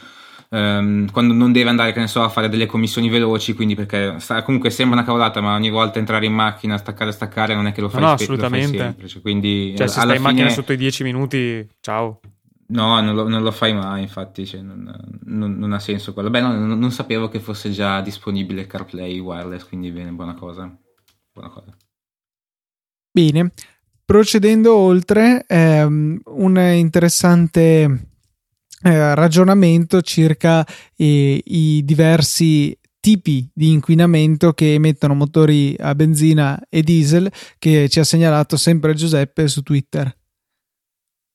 ehm, quando non deve andare, che ne so, a fare delle commissioni veloci, quindi perché sta, comunque sembra una cavolata, ma ogni volta entrare in macchina, staccare staccare non è che lo fai, no, spe- assolutamente. Lo fai sempre. quindi, cioè, se stai in macchina sotto i 10 minuti, ciao. No, non lo, non lo, fai mai, infatti, cioè, non, non, non, ha senso quello. Beh, no, non, sapevo che fosse già disponibile CarPlay wireless, quindi bene, buona cosa. Buona cosa. Bene, procedendo oltre, ehm, un interessante eh, ragionamento circa eh, i diversi tipi di inquinamento che emettono motori a benzina e diesel che ci ha segnalato sempre Giuseppe su Twitter.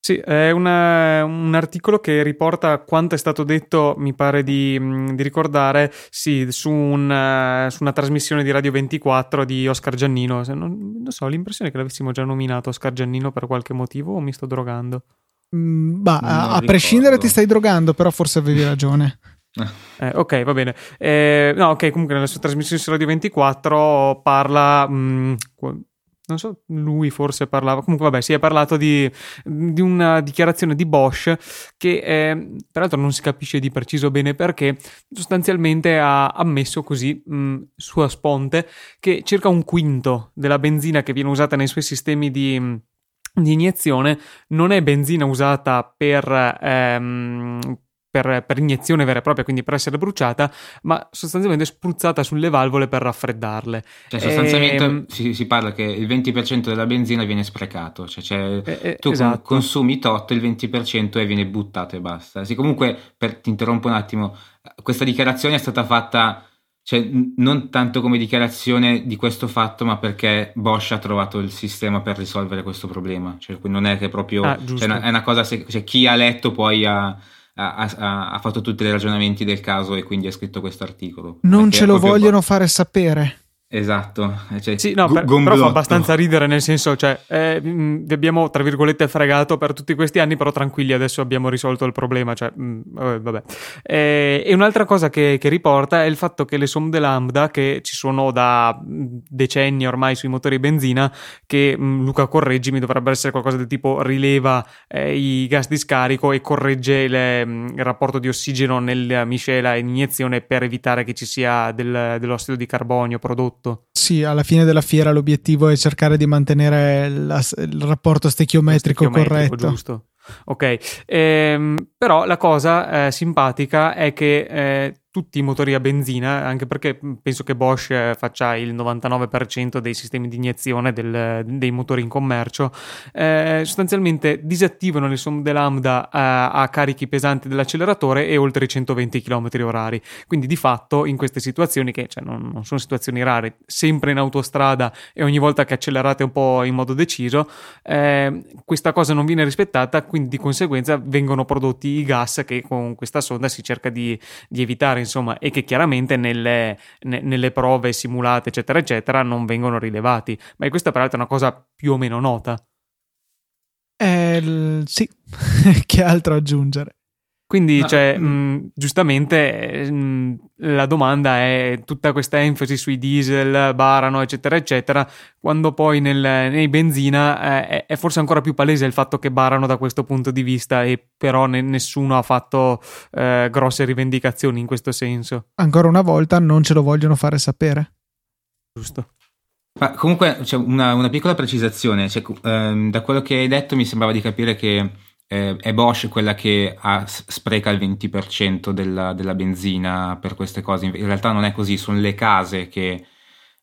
Sì, è una, un articolo che riporta quanto è stato detto, mi pare di, di ricordare, sì, su, un, su, una trasmissione di Radio 24 di Oscar Giannino. Non, non so, l'impressione che l'avessimo già nominato Oscar Giannino per qualche motivo o mi sto drogando? Mm, bah, a, a prescindere ti stai drogando, però forse avevi ragione. [LAUGHS] Eh, ok, va bene. Eh, no, ok, comunque nella sua trasmissione su Radio 24 parla... Mh, mm, non so, lui forse parlava, comunque vabbè, si è parlato di, di una dichiarazione di Bosch che eh, peraltro non si capisce di preciso bene perché sostanzialmente ha ammesso così mh, sua sponte che circa un quinto della benzina che viene usata nei suoi sistemi di di iniezione non è benzina usata per, ehm, per, per, iniezione vera e propria, quindi per essere bruciata, ma sostanzialmente spruzzata sulle valvole per raffreddarle. Cioè, sostanzialmente e... Ehm, si, si, parla che il 20% della benzina viene sprecato, cioè, cioè eh, tu esatto. consumi tot, il 20% e viene buttato e basta. Sì, comunque, per, ti interrompo un attimo, questa dichiarazione è stata fatta cioè, non tanto come dichiarazione di questo fatto, ma perché Bosch ha trovato il sistema per risolvere questo problema. Cioè, non è che proprio. Ah, cioè, è una cosa. Se, cioè, chi ha letto poi ha, ha, ha, ha, fatto tutti i ragionamenti del caso e quindi ha scritto questo articolo. Non ce lo vogliono fare sapere. Esatto, cioè, sì, no, per, però fa abbastanza ridere nel senso, cioè, eh, vi abbiamo tra virgolette fregato per tutti questi anni, però tranquilli, adesso abbiamo risolto il problema, cioè, mh, vabbè. Eh, e un'altra cosa che, che, riporta è il fatto che le sonde lambda, che ci sono da decenni ormai sui motori benzina, che mh, Luca correggimi, dovrebbe essere qualcosa del tipo rileva eh, i gas di scarico e corregge le, mh, il rapporto di ossigeno nella miscela in iniezione per evitare che ci sia del, dell'ossido di carbonio prodotto tutto. Sì, alla fine della fiera l'obiettivo è cercare di mantenere la, il rapporto stechiometrico, stechiometrico corretto. Giusto. Ok, ehm, però la cosa eh, simpatica è che eh, tutti i motori a benzina, anche perché penso che Bosch eh, faccia il 99% dei sistemi di iniezione del, dei motori in commercio, eh, sostanzialmente disattivano le sonde lambda a, a, carichi pesanti dell'acceleratore e oltre i 120 km orari. Quindi di fatto in queste situazioni, che cioè, non, non, sono situazioni rare, sempre in autostrada e ogni volta che accelerate un po' in modo deciso, eh, questa cosa non viene rispettata, quindi di conseguenza vengono prodotti i gas che con questa sonda si cerca di, di evitare insomma, e che chiaramente nelle, ne, nelle, prove simulate, eccetera, eccetera, non vengono rilevati. Ma questa, peraltro, è una cosa più o meno nota. Eh, sì, [LAUGHS] che altro aggiungere? Quindi, no. cioè, mh, mm, giustamente mh, mm, la domanda è tutta questa enfasi sui diesel, barano, eccetera, eccetera, quando poi nel, nei benzina eh, è forse ancora più palese il fatto che barano da questo punto di vista e però ne, nessuno ha fatto eh, grosse rivendicazioni in questo senso. Ancora una volta non ce lo vogliono fare sapere. Giusto. Ma comunque c'è una, una, piccola precisazione, cioè, ehm, da quello che hai detto mi sembrava di capire che eh, è Bosch quella che ha, spreca il 20% della, della, benzina per queste cose. In realtà non è così, sono le case che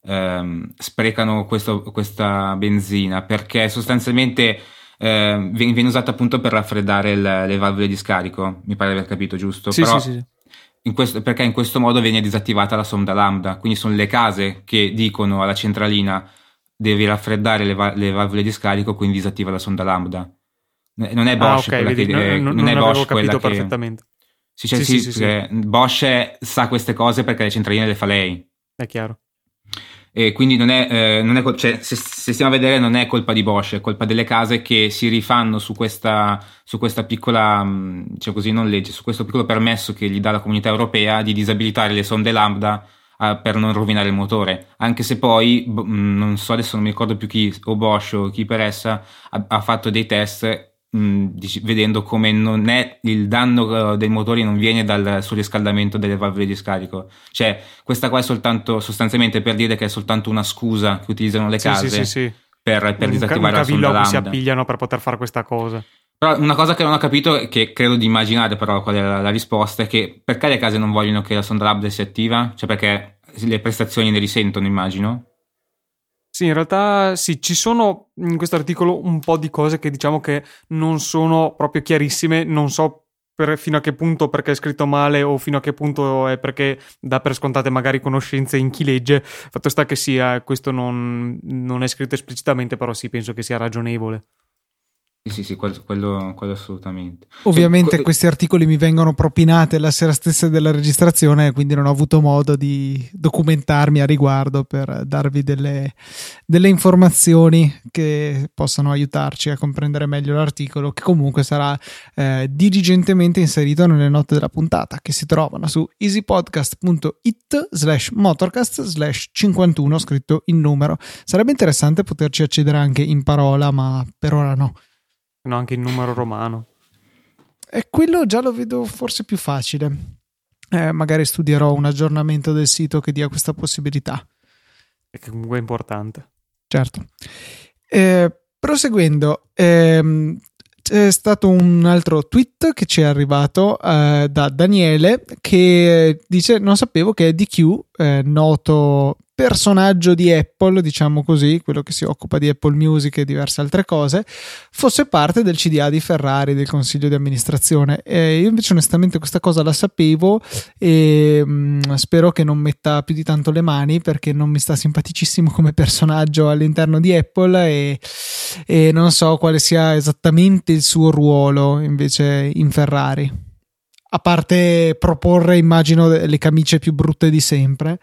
ehm, sprecano questo, questa benzina perché sostanzialmente eh, viene usata appunto per raffreddare il, le valvole di scarico. Mi pare di aver capito giusto. Sì, Però, sì, sì. In questo, perché in questo modo viene disattivata la sonda lambda. Quindi sono le case che dicono alla centralina devi raffreddare le, va- le valvole di scarico, quindi disattiva la sonda lambda. Non è Bosch ah, okay, quella vedi, che... Non, non, è Bosch quella perfettamente. Sì, cioè, sì, sì, sì, sì, Bosch sa queste cose perché le centraline le fa lei. È chiaro. E quindi non è, eh, non è cioè, se, se, stiamo a vedere non è colpa di Bosch, è colpa delle case che si rifanno su questa, su questa piccola, cioè così non legge, su questo piccolo permesso che gli dà la comunità europea di disabilitare le sonde lambda uh, per non rovinare il motore. Anche se poi, b- non so adesso non mi ricordo più chi, o Bosch o chi per essa, ha, ha fatto dei test mh, vedendo come non è il danno eh, dei motori non viene dal surriscaldamento delle valvole di scarico. Cioè, questa qua è soltanto sostanzialmente per dire che è soltanto una scusa che utilizzano le case sì, sì, sì, per, per un, disattivare un la sonda lambda. si appigliano per poter fare questa cosa. Però una cosa che non ho capito, che credo di immaginare però qual è la, la risposta, è che perché le case non vogliono che la sonda lambda si attiva? Cioè perché le prestazioni ne risentono, immagino? Sì, in realtà sì, ci sono in questo articolo un po' di cose che diciamo che non sono proprio chiarissime, non so per, fino a che punto perché è scritto male o fino a che punto è perché dà per scontate magari conoscenze in chi legge. Fatto sta che sia, questo non, non è scritto esplicitamente, però sì, penso che sia ragionevole. Sì, sì, sì, quello, quello, quello assolutamente. Ovviamente que- questi articoli mi vengono propinati la sera stessa della registrazione, quindi non ho avuto modo di documentarmi a riguardo per darvi delle, delle informazioni che possano aiutarci a comprendere meglio l'articolo, che comunque sarà eh, diligentemente inserito nelle note della puntata, che si trovano su easypodcast.it slash motorcast slash 51, scritto in numero. Sarebbe interessante poterci accedere anche in parola, ma per ora no. No, anche il numero romano. E quello già lo vedo forse più facile. Eh, magari studierò un aggiornamento del sito che dia questa possibilità. È comunque importante. Certo. Eh, proseguendo, ehm, c'è stato un altro tweet che ci è arrivato eh, da Daniele che dice non sapevo che DQ, eh, noto personaggio di Apple, diciamo così, quello che si occupa di Apple Music e diverse altre cose, fosse parte del CDA di Ferrari, del consiglio di amministrazione. E io invece onestamente questa cosa la sapevo e mh, mm, spero che non metta più di tanto le mani perché non mi sta simpaticissimo come personaggio all'interno di Apple e, e non so quale sia esattamente il suo ruolo invece in Ferrari. A parte proporre, immagino, le camicie più brutte di sempre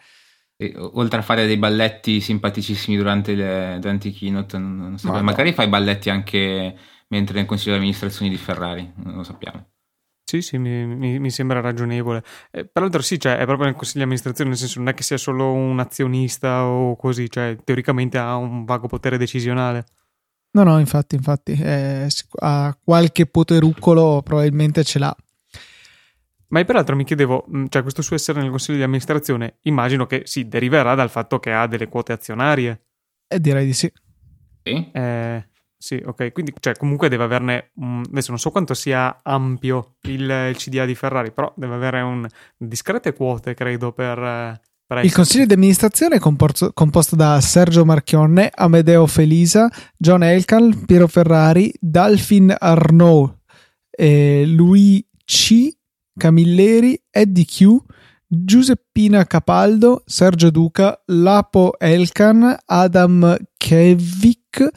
e, oltre a fare dei balletti simpaticissimi durante, le, durante i keynote, non, non so, magari fai balletti anche mentre nel consiglio di amministrazione di Ferrari, non lo sappiamo. Sì, sì, mi, mi, mi sembra ragionevole. Eh, peraltro sì, cioè, è proprio nel consiglio di amministrazione, nel senso non è che sia solo un azionista o così, cioè teoricamente ha un vago potere decisionale. No, no, infatti, infatti, eh, ha qualche poteruccolo probabilmente ce l'ha. Ma peraltro mi chiedevo, cioè questo suo essere nel consiglio di amministrazione, immagino che sì, deriverà dal fatto che ha delle quote azionarie. Eh, direi di sì. Sì? Eh, sì, ok, quindi cioè, comunque deve averne, un, adesso non so quanto sia ampio il, il CDA di Ferrari, però deve avere un, discrete quote, credo, per... per il consiglio di amministrazione è composto, composto da Sergio Marchionne, Amedeo Felisa, John Elkan, Piero Ferrari, Dalfin Arnaud, eh, Louis C Camilleri, Eddie Q, Giuseppina Capaldo, Sergio Duca, Lapo Elkan, Adam Kevik,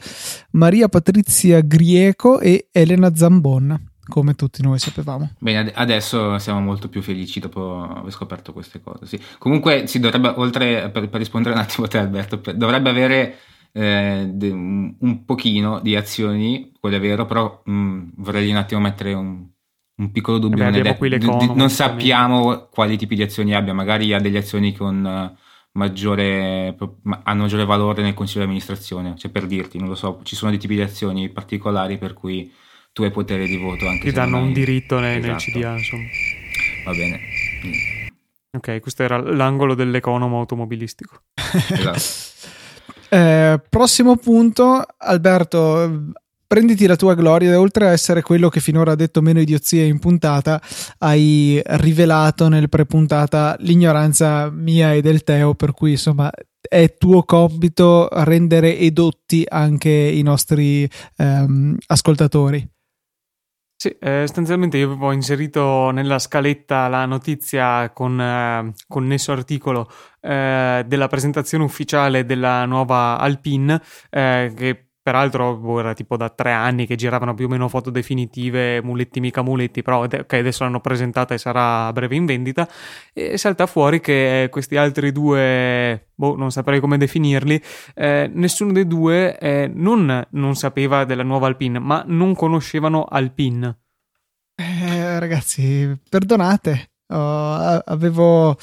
Maria Patrizia Grieco e Elena Zambon come tutti noi sapevamo. Bene, adesso siamo molto più felici dopo aver scoperto queste cose. Sì. Comunque si dovrebbe, oltre per, per, rispondere un attimo a te Alberto, dovrebbe avere eh, de, un pochino di azioni, quello è vero, però mh, mm, vorrei un attimo mettere un, un piccolo dubbio. Beh, non, d- d- non sappiamo quali tipi di azioni abbia, magari ha delle azioni con uh, maggiore, hanno maggiore valore nel consiglio di amministrazione, cioè per dirti, non lo so, ci sono dei tipi di azioni particolari per cui tu hai potere di voto anche Ti danno un diritto nel, esatto. nel CDA, insomma. Va bene. Ok, questo era l'angolo dell'economo automobilistico. esatto. [LAUGHS] Eh, prossimo punto, Alberto, prenditi la tua gloria e oltre a essere quello che finora ha detto meno idiozie in puntata, hai rivelato nel pre-puntata l'ignoranza mia e del Teo, per cui insomma è tuo compito rendere edotti anche i nostri ehm, ascoltatori. Sì, eh, sostanzialmente io avevo inserito nella scaletta la notizia con eh, connesso articolo eh, della presentazione ufficiale della nuova Alpine eh, che Peraltro boh, era tipo da tre anni che giravano più o meno foto definitive, muletti mica muletti, però ok, adesso l'hanno presentata e sarà a breve in vendita. E salta fuori che questi altri due, boh, non saprei come definirli, eh, nessuno dei due eh, non, non sapeva della nuova Alpine, ma non conoscevano Alpine. Eh, ragazzi, perdonate. Oh, avevo,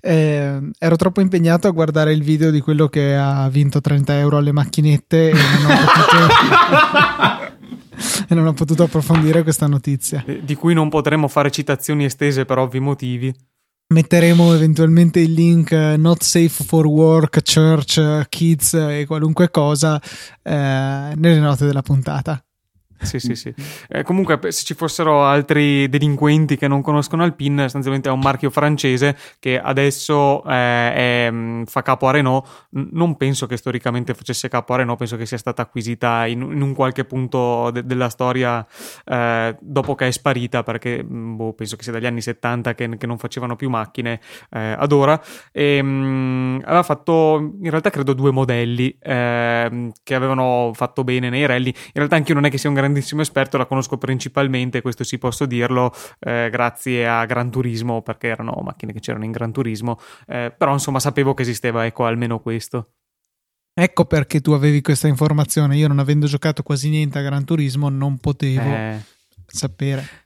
eh, ero troppo impegnato a guardare il video di quello che ha vinto 30 euro alle macchinette e non ho potuto, [LAUGHS] e non ho potuto approfondire questa notizia. Di cui non potremo fare citazioni estese per ovvi motivi. Metteremo eventualmente il link uh, not safe for work, church, kids e qualunque cosa eh, nelle note della puntata. Sì, sì, sì. Eh, comunque, se ci fossero altri delinquenti che non conoscono Alpine, sostanzialmente è un marchio francese che adesso eh, è, mm, fa capo a Renault. Non penso che storicamente facesse capo a Renault, penso che sia stata acquisita in, in un qualche punto de- della storia eh, dopo che è sparita, perché mm, boh, penso che sia dagli anni 70 che, che non facevano più macchine eh, ad ora. E, mh, mm, aveva fatto, in realtà, credo due modelli ehm, che avevano fatto bene nei rally. In realtà, anche io non è che sia un grande grandissimo esperto, la conosco principalmente, questo sì posso dirlo, eh, grazie a Gran Turismo, perché erano macchine che c'erano in Gran Turismo, eh, però insomma sapevo che esisteva, ecco, almeno questo. Ecco perché tu avevi questa informazione, io non avendo giocato quasi niente a Gran Turismo non potevo eh. sapere.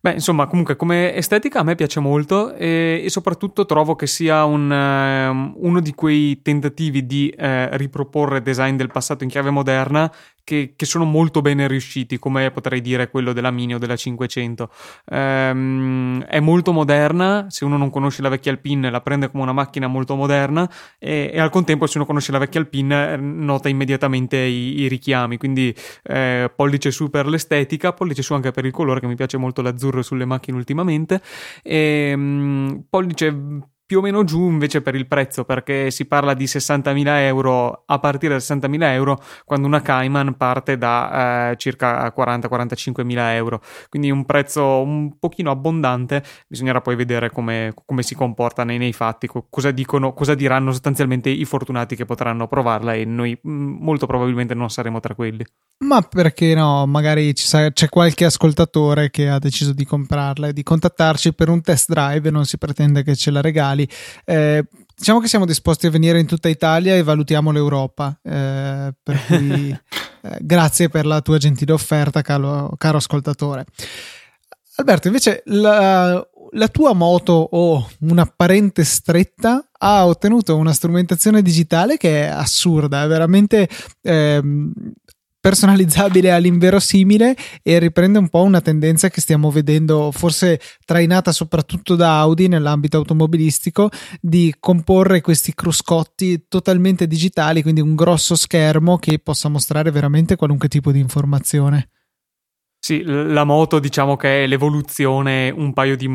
Beh, insomma, comunque come estetica a me piace molto e, e soprattutto trovo che sia un, um, uno di quei tentativi di uh, riproporre design del passato in chiave moderna che, che, sono molto bene riusciti, come potrei dire quello della Mini o della 500. Ehm, è molto moderna, se uno non conosce la vecchia Alpine la prende come una macchina molto moderna e, e al contempo se uno conosce la vecchia Alpine eh, nota immediatamente i, i richiami, quindi eh, pollice su per l'estetica, pollice su anche per il colore che mi piace molto l'azzurro sulle macchine ultimamente, e, um, pollice più o meno giù invece per il prezzo perché si parla di 60.000 euro a partire da 60.000 euro quando una Cayman parte da eh, circa 40-45.000 euro. Quindi un prezzo un pochino abbondante bisognerà poi vedere come, come si comporta nei, nei fatti cosa dicono cosa diranno sostanzialmente i fortunati che potranno provarla e noi mm, molto probabilmente non saremo tra quelli. Ma perché no? Magari sa, c'è qualche ascoltatore che ha deciso di comprarla e di contattarci per un test drive non si pretende che ce la regali mondiali. Eh, diciamo che siamo disposti a venire in tutta Italia e valutiamo l'Europa. Eh, per cui [LAUGHS] eh, grazie per la tua gentile offerta, caro, caro ascoltatore. Alberto, invece la, la, tua moto o un'apparente stretta ha ottenuto una strumentazione digitale che è assurda, è veramente ehm, personalizzabile all'inverosimile e riprende un po' una tendenza che stiamo vedendo, forse trainata soprattutto da Audi nell'ambito automobilistico, di comporre questi cruscotti totalmente digitali, quindi un grosso schermo che possa mostrare veramente qualunque tipo di informazione. Sì, la moto diciamo che è l'evoluzione un paio di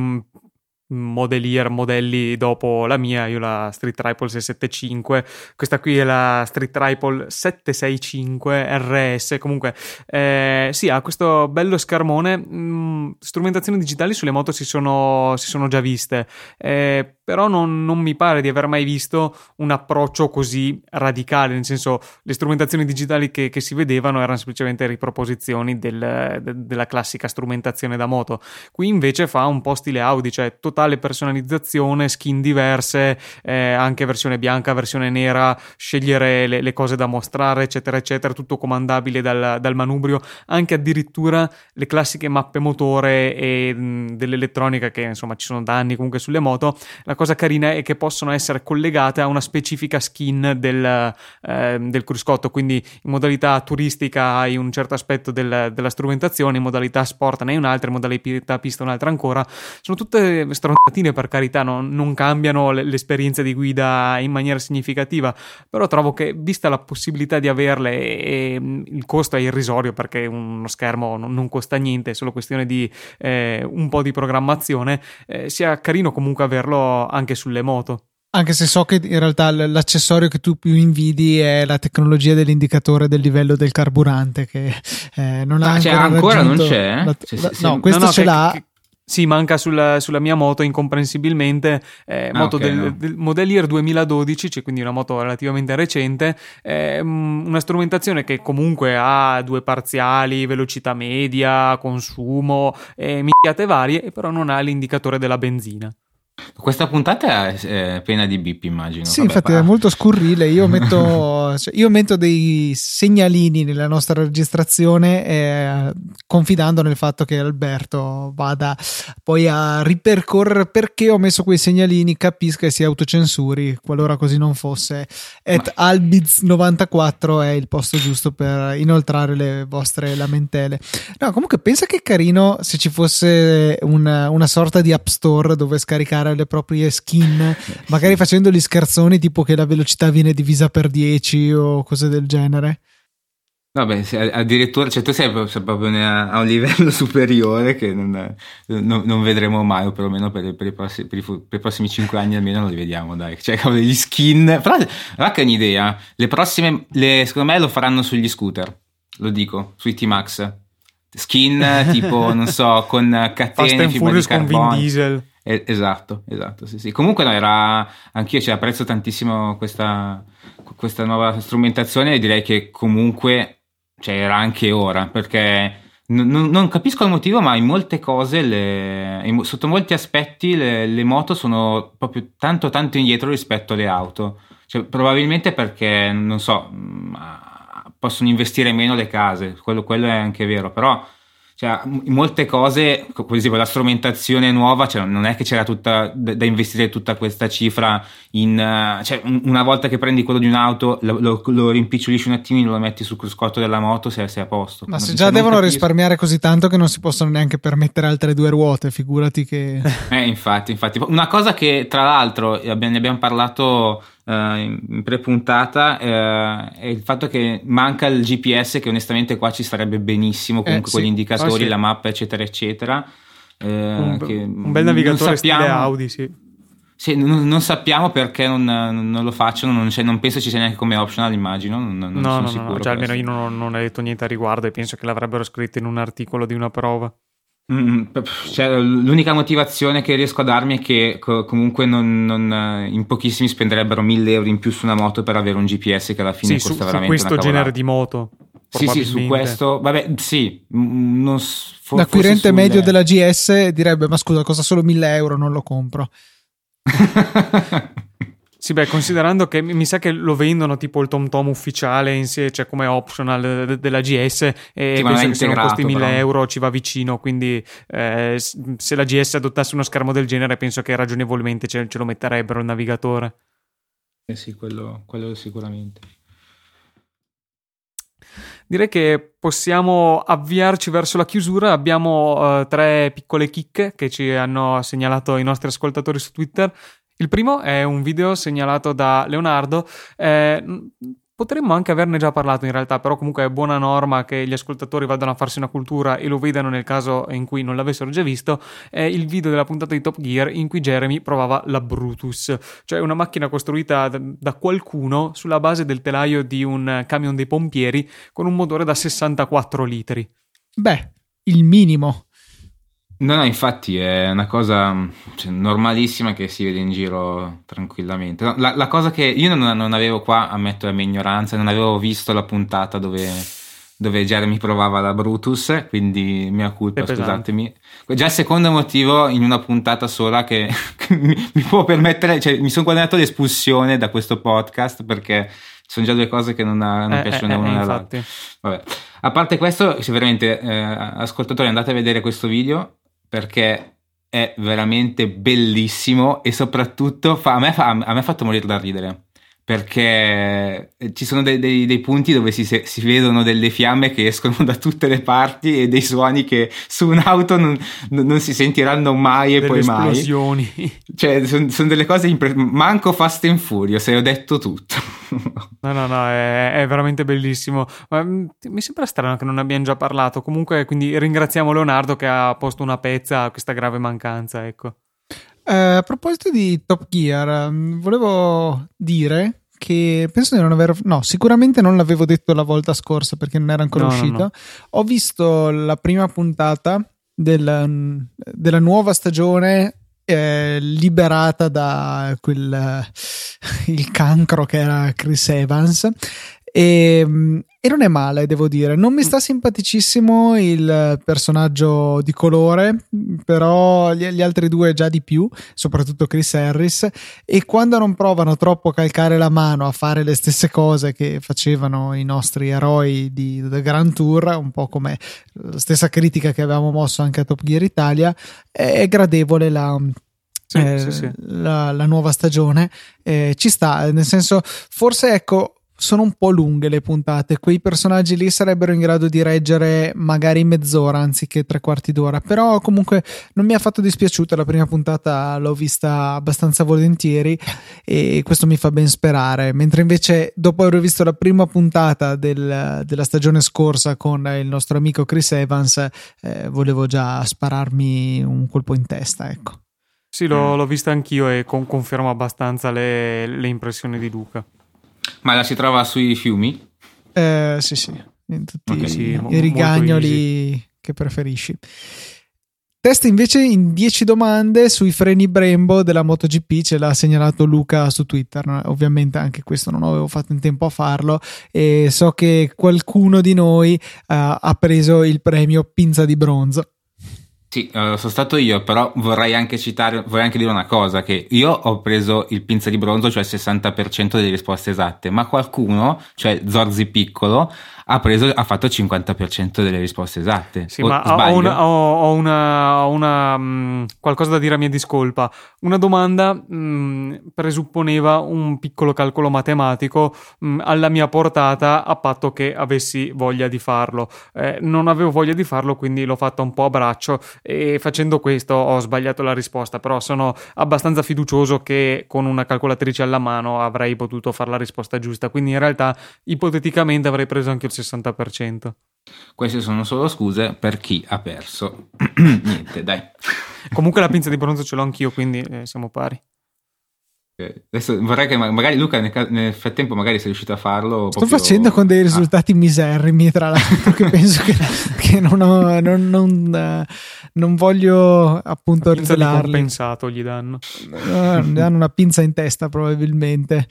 modelier modelli dopo la mia, io la Street Triple 675, questa qui è la Street Triple 765 RS, comunque eh, sì, ha questo bello schermone, mh, mm, strumentazioni digitali sulle moto si sono, si sono già viste, eh, però non, non, mi pare di aver mai visto un approccio così radicale, nel senso le strumentazioni digitali che, che si vedevano erano semplicemente riproposizioni del, de, della classica strumentazione da moto, qui invece fa un po' stile Audi, cioè totale totale personalizzazione, skin diverse, eh, anche versione bianca, versione nera, scegliere le, le, cose da mostrare, eccetera, eccetera, tutto comandabile dal, dal manubrio, anche addirittura le classiche mappe motore e mh, dell'elettronica che insomma ci sono da anni comunque sulle moto. La cosa carina è che possono essere collegate a una specifica skin del, eh, del cruscotto, quindi in modalità turistica hai un certo aspetto del, della strumentazione, in modalità sport ne hai un'altra, in modalità pista un'altra ancora. Sono tutte stronzatine per carità, non, non cambiano l'esperienza di guida in maniera significativa, però trovo che vista la possibilità di averle e, e il costo è irrisorio perché uno schermo non, non costa niente, è solo questione di eh, un po' di programmazione, eh, sia carino comunque averlo anche sulle moto. Anche se so che in realtà l'accessorio che tu più invidi è la tecnologia dell'indicatore del livello del carburante, che eh, non ha ah, cioè, ancora, ancora non c'è. La, cioè, la, no, questo no, no, ce che, l'ha. Che, sì, manca sulla, sulla, mia moto incomprensibilmente. Eh, ah, moto okay, del, no. del Modelier 2012, cioè quindi una moto relativamente recente. Eh, una strumentazione che comunque ha due parziali, velocità media, consumo, eh, minchiate varie, però non ha l'indicatore della benzina. Questa puntata è piena di bip, immagino. Sì, Vabbè, infatti parla. è molto scurrile. Io [LAUGHS] metto, cioè, io metto, dei segnalini nella nostra registrazione, eh, confidando nel fatto che Alberto vada poi a ripercorrere perché ho messo quei segnalini, capisca e si autocensuri. Qualora così non fosse, at Ma... Albiz94 è il posto giusto per inoltrare le vostre lamentele. No, comunque pensa che carino se ci fosse una, una sorta di app store dove scaricare le proprie skin, magari facendo gli scherzoni tipo che la velocità viene divisa per 10 o cose del genere. Vabbè, addirittura, cioè tu sei proprio a un livello [LAUGHS] superiore che non, non, non vedremo mai, o perlomeno per, per, i prossimi, per, i, per, i prossimi 5 anni almeno non li vediamo, dai. Cioè, degli skin. Però, guarda che è un'idea. Le prossime, le, secondo me lo faranno sugli scooter, lo dico, sui T-Max. Skin [LAUGHS] tipo, non so, con catene, Fast Furious con Vin Diesel. Eh, esatto, esatto, sì, sì. Comunque no, era anch'io cioè, apprezzo tantissimo questa, questa nuova strumentazione e direi che comunque cioè era anche ora, perché non, non, capisco il motivo, ma in molte cose, le, in, sotto molti aspetti, le, le, moto sono proprio tanto tanto indietro rispetto alle auto. Cioè, probabilmente perché, non so, mm, possono investire meno le case, quello, quello è anche vero, però cioè, in molte cose, per esempio la strumentazione nuova, cioè, non è che c'era tutta da investire tutta questa cifra in uh, cioè, una volta che prendi quello di un'auto, lo, lo, lo rimpicciolisci un attimino, lo metti sul cruscotto della moto, sei, sei a posto. Ma se già devono capisco... risparmiare così tanto che non si possono neanche permettere altre due ruote, figurati che. [LAUGHS] eh, infatti, infatti. Una cosa che tra l'altro ne abbiamo parlato in pre-puntata uh, è il fatto che manca il GPS che onestamente qua ci starebbe benissimo eh, comunque eh, con gli indicatori, oh, sì. la mappa eccetera eccetera uh, un, un, bel navigatore sappiamo, stile Audi sì sì, non, non, sappiamo perché non, non lo facciano, non, non, penso ci sia neanche come optional, immagino. Non, no, no, no, cioè, almeno io non, non ho detto niente a riguardo e penso che l'avrebbero scritto in un articolo di una prova. Mm, cioè, l'unica motivazione che riesco a darmi è che comunque non, non, eh, in pochissimi spenderebbero 1000 euro in più su una moto per avere un GPS che alla fine sì, costa su, veramente su questo genere di moto. Sì, sì, su questo, vabbè, sì. Non, for, L'acquirente medio della GS direbbe: Ma scusa, costa solo 1000 euro, non lo compro. [LAUGHS] [LAUGHS] Sì, beh, considerando che mi sa che lo vendono tipo il Tom Tom ufficiale in sé, cioè come optional de- della GS e sì, penso che se non costi 1000 però. euro ci va vicino, quindi eh, se la GS adottasse uno schermo del genere penso che ragionevolmente ce, ce lo metterebbero il navigatore. Eh sì, quello, quello sicuramente. Direi che possiamo avviarci verso la chiusura. Abbiamo uh, tre piccole chicche che ci hanno segnalato i nostri ascoltatori su Twitter. Il primo è un video segnalato da Leonardo. Eh, Potremmo anche averne già parlato in realtà, però comunque è buona norma che gli ascoltatori vadano a farsi una cultura e lo vedano nel caso in cui non l'avessero già visto. È il video della puntata di Top Gear in cui Jeremy provava la Brutus, cioè una macchina costruita da qualcuno sulla base del telaio di un camion dei pompieri con un motore da 64 litri. Beh, il minimo. No, no, infatti è una cosa cioè, normalissima che si vede in giro tranquillamente. No, la, la, cosa che io non, non, avevo qua, ammetto la mia ignoranza, non avevo visto la puntata dove, dove Jeremy provava la Brutus, quindi mia colpa, scusatemi. Già il secondo motivo in una puntata sola che, che [LAUGHS] mi, mi, può permettere, cioè mi sono guadagnato l'espulsione da questo podcast perché sono già due cose che non, non eh, piacciono eh, una eh, all'altra. Vabbè. A parte questo, se veramente eh, ascoltatori andate a vedere questo video perché è veramente bellissimo e soprattutto fa, a, me fa, a me ha fatto morire da ridere perché ci sono dei, dei, dei punti dove si, si, vedono delle fiamme che escono [LAUGHS] da tutte le parti e dei suoni che su un'auto non, non si sentiranno mai e delle poi esplosioni. mai. [LAUGHS] Cioè, sono son delle cose impressionanti. Manco Fast and Furious, e ho detto tutto. [LAUGHS] no, no, no, è, è veramente bellissimo. Ma, mm, mi sembra strano che non abbiamo già parlato. Comunque, quindi ringraziamo Leonardo che ha posto una pezza a questa grave mancanza, ecco. Eh, a proposito di Top Gear, mm, volevo dire che penso di non aver. No, sicuramente non l'avevo detto la volta scorsa perché non era ancora no, uscito. No, no. Ho visto la prima puntata del, mm, della nuova stagione eh, liberata da quel [LAUGHS] il cancro che era Chris Evans e, e, non è male, devo dire. Non mi sta simpaticissimo il personaggio di colore, però gli, gli, altri due già di più, soprattutto Chris Harris. E quando non provano troppo a calcare la mano a fare le stesse cose che facevano i nostri eroi di The Grand Tour, un po' come la stessa critica che avevamo mosso anche a Top Gear Italia, è gradevole la sì, eh, sì, sì. La, la, nuova stagione eh, ci sta, nel senso, forse ecco. Sono un po' lunghe le puntate, quei personaggi lì sarebbero in grado di reggere magari mezz'ora anziché tre quarti d'ora, però comunque non mi ha fatto dispiaciuta la prima puntata, l'ho vista abbastanza volentieri e questo mi fa ben sperare, mentre invece dopo aver visto la prima puntata del, della stagione scorsa con il nostro amico Chris Evans, eh, volevo già spararmi un colpo in testa, ecco. Sì, l'ho, mm. l'ho vista anch'io e con, confermo abbastanza le, le, impressioni di Luca. Ma la si trova sui fiumi? Eh, sì, sì, in tutti okay. sì, i rigagnoli che preferisci. Test invece in 10 domande sui freni Brembo della MotoGP, ce l'ha segnalato Luca su Twitter. Ovviamente anche questo non avevo fatto in tempo a farlo e so che qualcuno di noi uh, ha preso il premio Pinza di Bronzo. Sì, uh, sono stato io, però vorrei anche citare, vorrei anche dire una cosa, che io ho preso il pinza di bronzo, cioè il 60% delle risposte esatte, ma qualcuno, cioè Zorzi Piccolo, ha, preso, ha fatto il 50% delle risposte esatte. Sì, o, ma ho, una, ho, ho una, una mh, mm, qualcosa da dire a mia discolpa. Una domanda mh, mm, presupponeva un piccolo calcolo matematico mh, mm, alla mia portata a patto che avessi voglia di farlo. Eh, non avevo voglia di farlo, quindi l'ho fatta un po' a braccio e facendo questo ho sbagliato la risposta, però sono abbastanza fiducioso che con una calcolatrice alla mano avrei potuto fare la risposta giusta. Quindi in realtà ipoteticamente avrei preso anche il 60%. Queste sono solo scuse per chi ha perso. [CLEARS THROAT] Niente, dai. Comunque la pinza di bronzo ce l'ho anch'io, quindi eh, siamo pari. Adesso vorrei che magari Luca nel, frattempo magari sei riuscito a farlo. Sto proprio... facendo con dei ah. risultati ah. miserrimi, tra l'altro, [LAUGHS] che penso che, che non, ho, non, non, non, voglio appunto rivelarli. compensato gli danno. Uh, danno una pinza in testa probabilmente.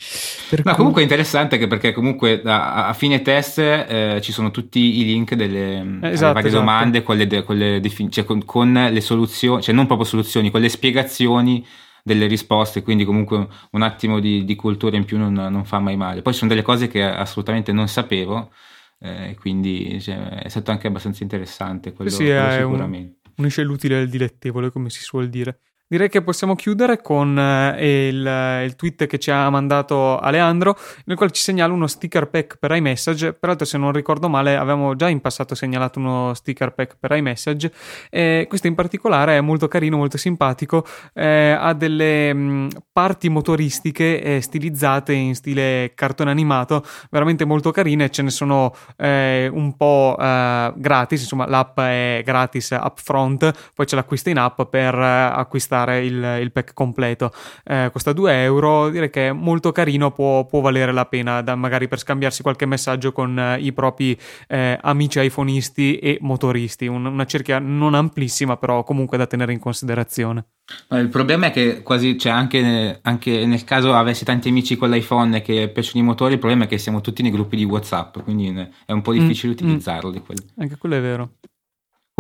no, cui... comunque è interessante che perché comunque a, a fine test eh, ci sono tutti i link delle esatto, varie esatto. domande con le, con, le defin- cioè con, con le soluzioni, cioè non proprio soluzioni, con le spiegazioni delle risposte, quindi comunque un attimo di, di cultura in più non, non, fa mai male. Poi sono delle cose che assolutamente non sapevo, eh, quindi cioè, è stato anche abbastanza interessante quello, sì, quello sicuramente. Un, unisce l'utile al dilettevole, come si suol dire. Direi che possiamo chiudere con eh, il, il, tweet che ci ha mandato Aleandro, nel quale ci segnala uno sticker pack per iMessage. Peraltro, se non ricordo male, avevamo già in passato segnalato uno sticker pack per iMessage. Eh, questo in particolare è molto carino, molto simpatico. Eh, ha delle mh, mm, parti motoristiche eh, stilizzate in stile cartone animato, veramente molto carine. Ce ne sono eh, un po' eh, gratis, insomma, l'app è gratis upfront, poi c'è l'acquisto in app per acquistare acquistare il, il pack completo. Eh, costa 2 euro, direi che è molto carino, può, può valere la pena, da, magari per scambiarsi qualche messaggio con eh, i propri eh, amici iPhoneisti e motoristi. Un, una cerchia non amplissima, però comunque da tenere in considerazione. Il problema è che quasi, cioè anche, anche, nel caso avessi tanti amici con l'iPhone che piacciono i motori, il problema è che siamo tutti nei gruppi di WhatsApp, quindi è un po' difficile mm, mm. utilizzarlo. Mm. Anche quello è vero.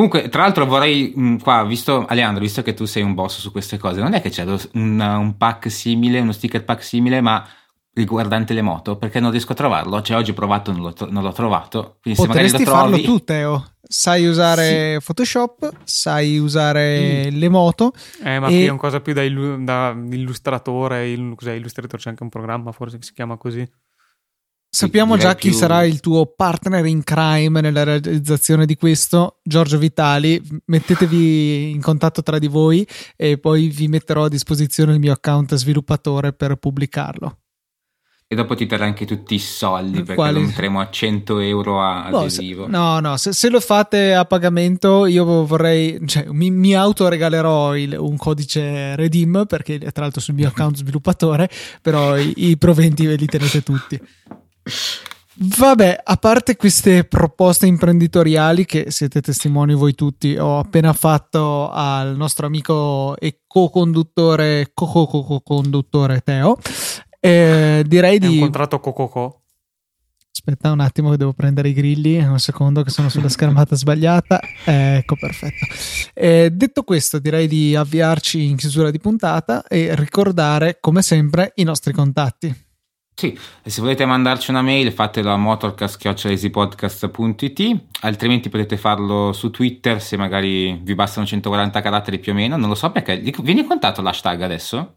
Comunque, tra l'altro vorrei, mh, mm, qua, visto, Aleandro, visto che tu sei un boss su queste cose, non è che c'è lo, un, un, pack simile, uno sticker pack simile, ma riguardante le moto? Perché non riesco a trovarlo. Cioè, oggi ho provato, non l'ho, non l'ho trovato. Quindi Potresti farlo tu, Teo. Sai usare sì. Photoshop, sai usare mm. le moto. Eh, ma e... qui è una cosa più da, illu- da illustratore. Il, cos'è, Illustrator c'è anche un programma, forse, che si chiama così. Sappiamo già chi più... sarà il tuo partner in crime nella realizzazione di questo, Giorgio Vitali. Mettetevi in contatto tra di voi e poi vi metterò a disposizione il mio account sviluppatore per pubblicarlo. E dopo ti terrà anche tutti i soldi perché Quali? lo metteremo a 100 euro adesivo. No, se, no, no se, se, lo fate a pagamento io vorrei, cioè mi, mi autoregalerò il, un codice Redeem perché tra l'altro sul mio account sviluppatore, però i, i proventi ve li tenete tutti. Vabbè, a parte queste proposte imprenditoriali che siete testimoni voi tutti, ho appena fatto al nostro amico e co-conduttore, co-co-conduttore Teo, eh, direi di... È un contratto co-co-co? Aspetta un attimo che devo prendere i grilli, un secondo che sono sulla schermata sbagliata. ecco, perfetto. Eh, detto questo, direi di avviarci in chiusura di puntata e ricordare, come sempre, i nostri contatti. Sì, e se volete mandarci una mail fatelo a motorcast.easypodcast.it altrimenti potete farlo su Twitter se magari vi bastano 140 caratteri più o meno, non lo so perché. Viene contato l'hashtag adesso?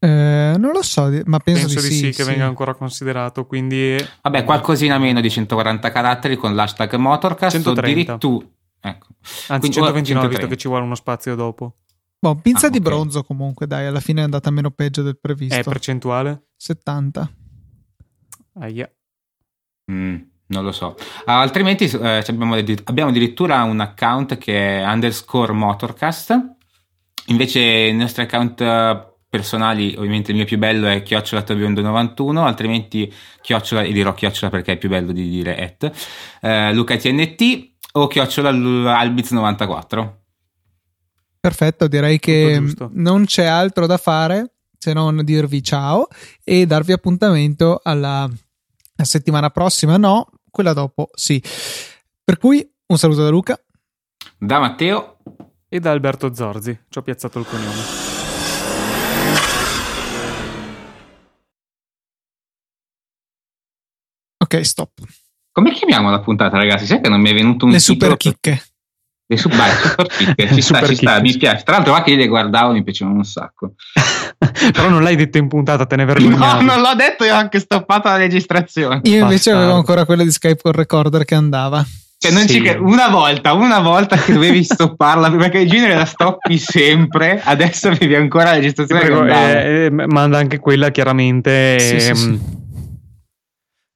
Eh, non lo so, ma penso, penso di, di sì, sì, che venga ancora considerato. Quindi, vabbè, qualcosina meno di 140 caratteri con l'hashtag Motorcast 130. o addirittura. Ecco. Anzi, Quindi, 129, 130. visto che ci vuole uno spazio dopo. Boh, pinza ah, di okay. bronzo comunque, dai, alla fine è andata meno peggio del previsto. È percentuale? 70. Aia. Mm, non lo so. Uh, altrimenti eh, abbiamo, abbiamo, addirittura un account che è underscore motorcast. Invece i nostri account eh, personali, ovviamente il mio più bello è chiocciola 91 altrimenti chiocciola, e dirò chiocciola perché è più bello di dire at, uh, Luca TNT o chiocciola albiz94. Perfetto, direi che non c'è altro da fare se non dirvi ciao e darvi appuntamento alla, settimana prossima. No, quella dopo sì. Per cui un saluto da Luca. Da Matteo. E da Alberto Zorzi. Ci ho piazzato il cognome. Ok, stop. Come chiamiamo la puntata, ragazzi? Sai che non mi è venuto un Le super chicche. Le su- vai, [LAUGHS] super chicche, ci sta, ci sta, mi piace. Tra l'altro, anche io le guardavo, mi piacevano un sacco. [LAUGHS] Però non l'hai detto in puntata, te ne vergognavi. No, non l'ho detto, io ho anche stoppato la registrazione. Io invece Bastardo. avevo ancora quella di Skype con recorder che andava. Cioè, non sì. ci... una volta, una volta che dovevi [LAUGHS] stopparla, perché in genere la stoppi sempre, adesso avevi ancora la registrazione. Prego, eh, eh, manda anche quella chiaramente. Sì, ehm, sì,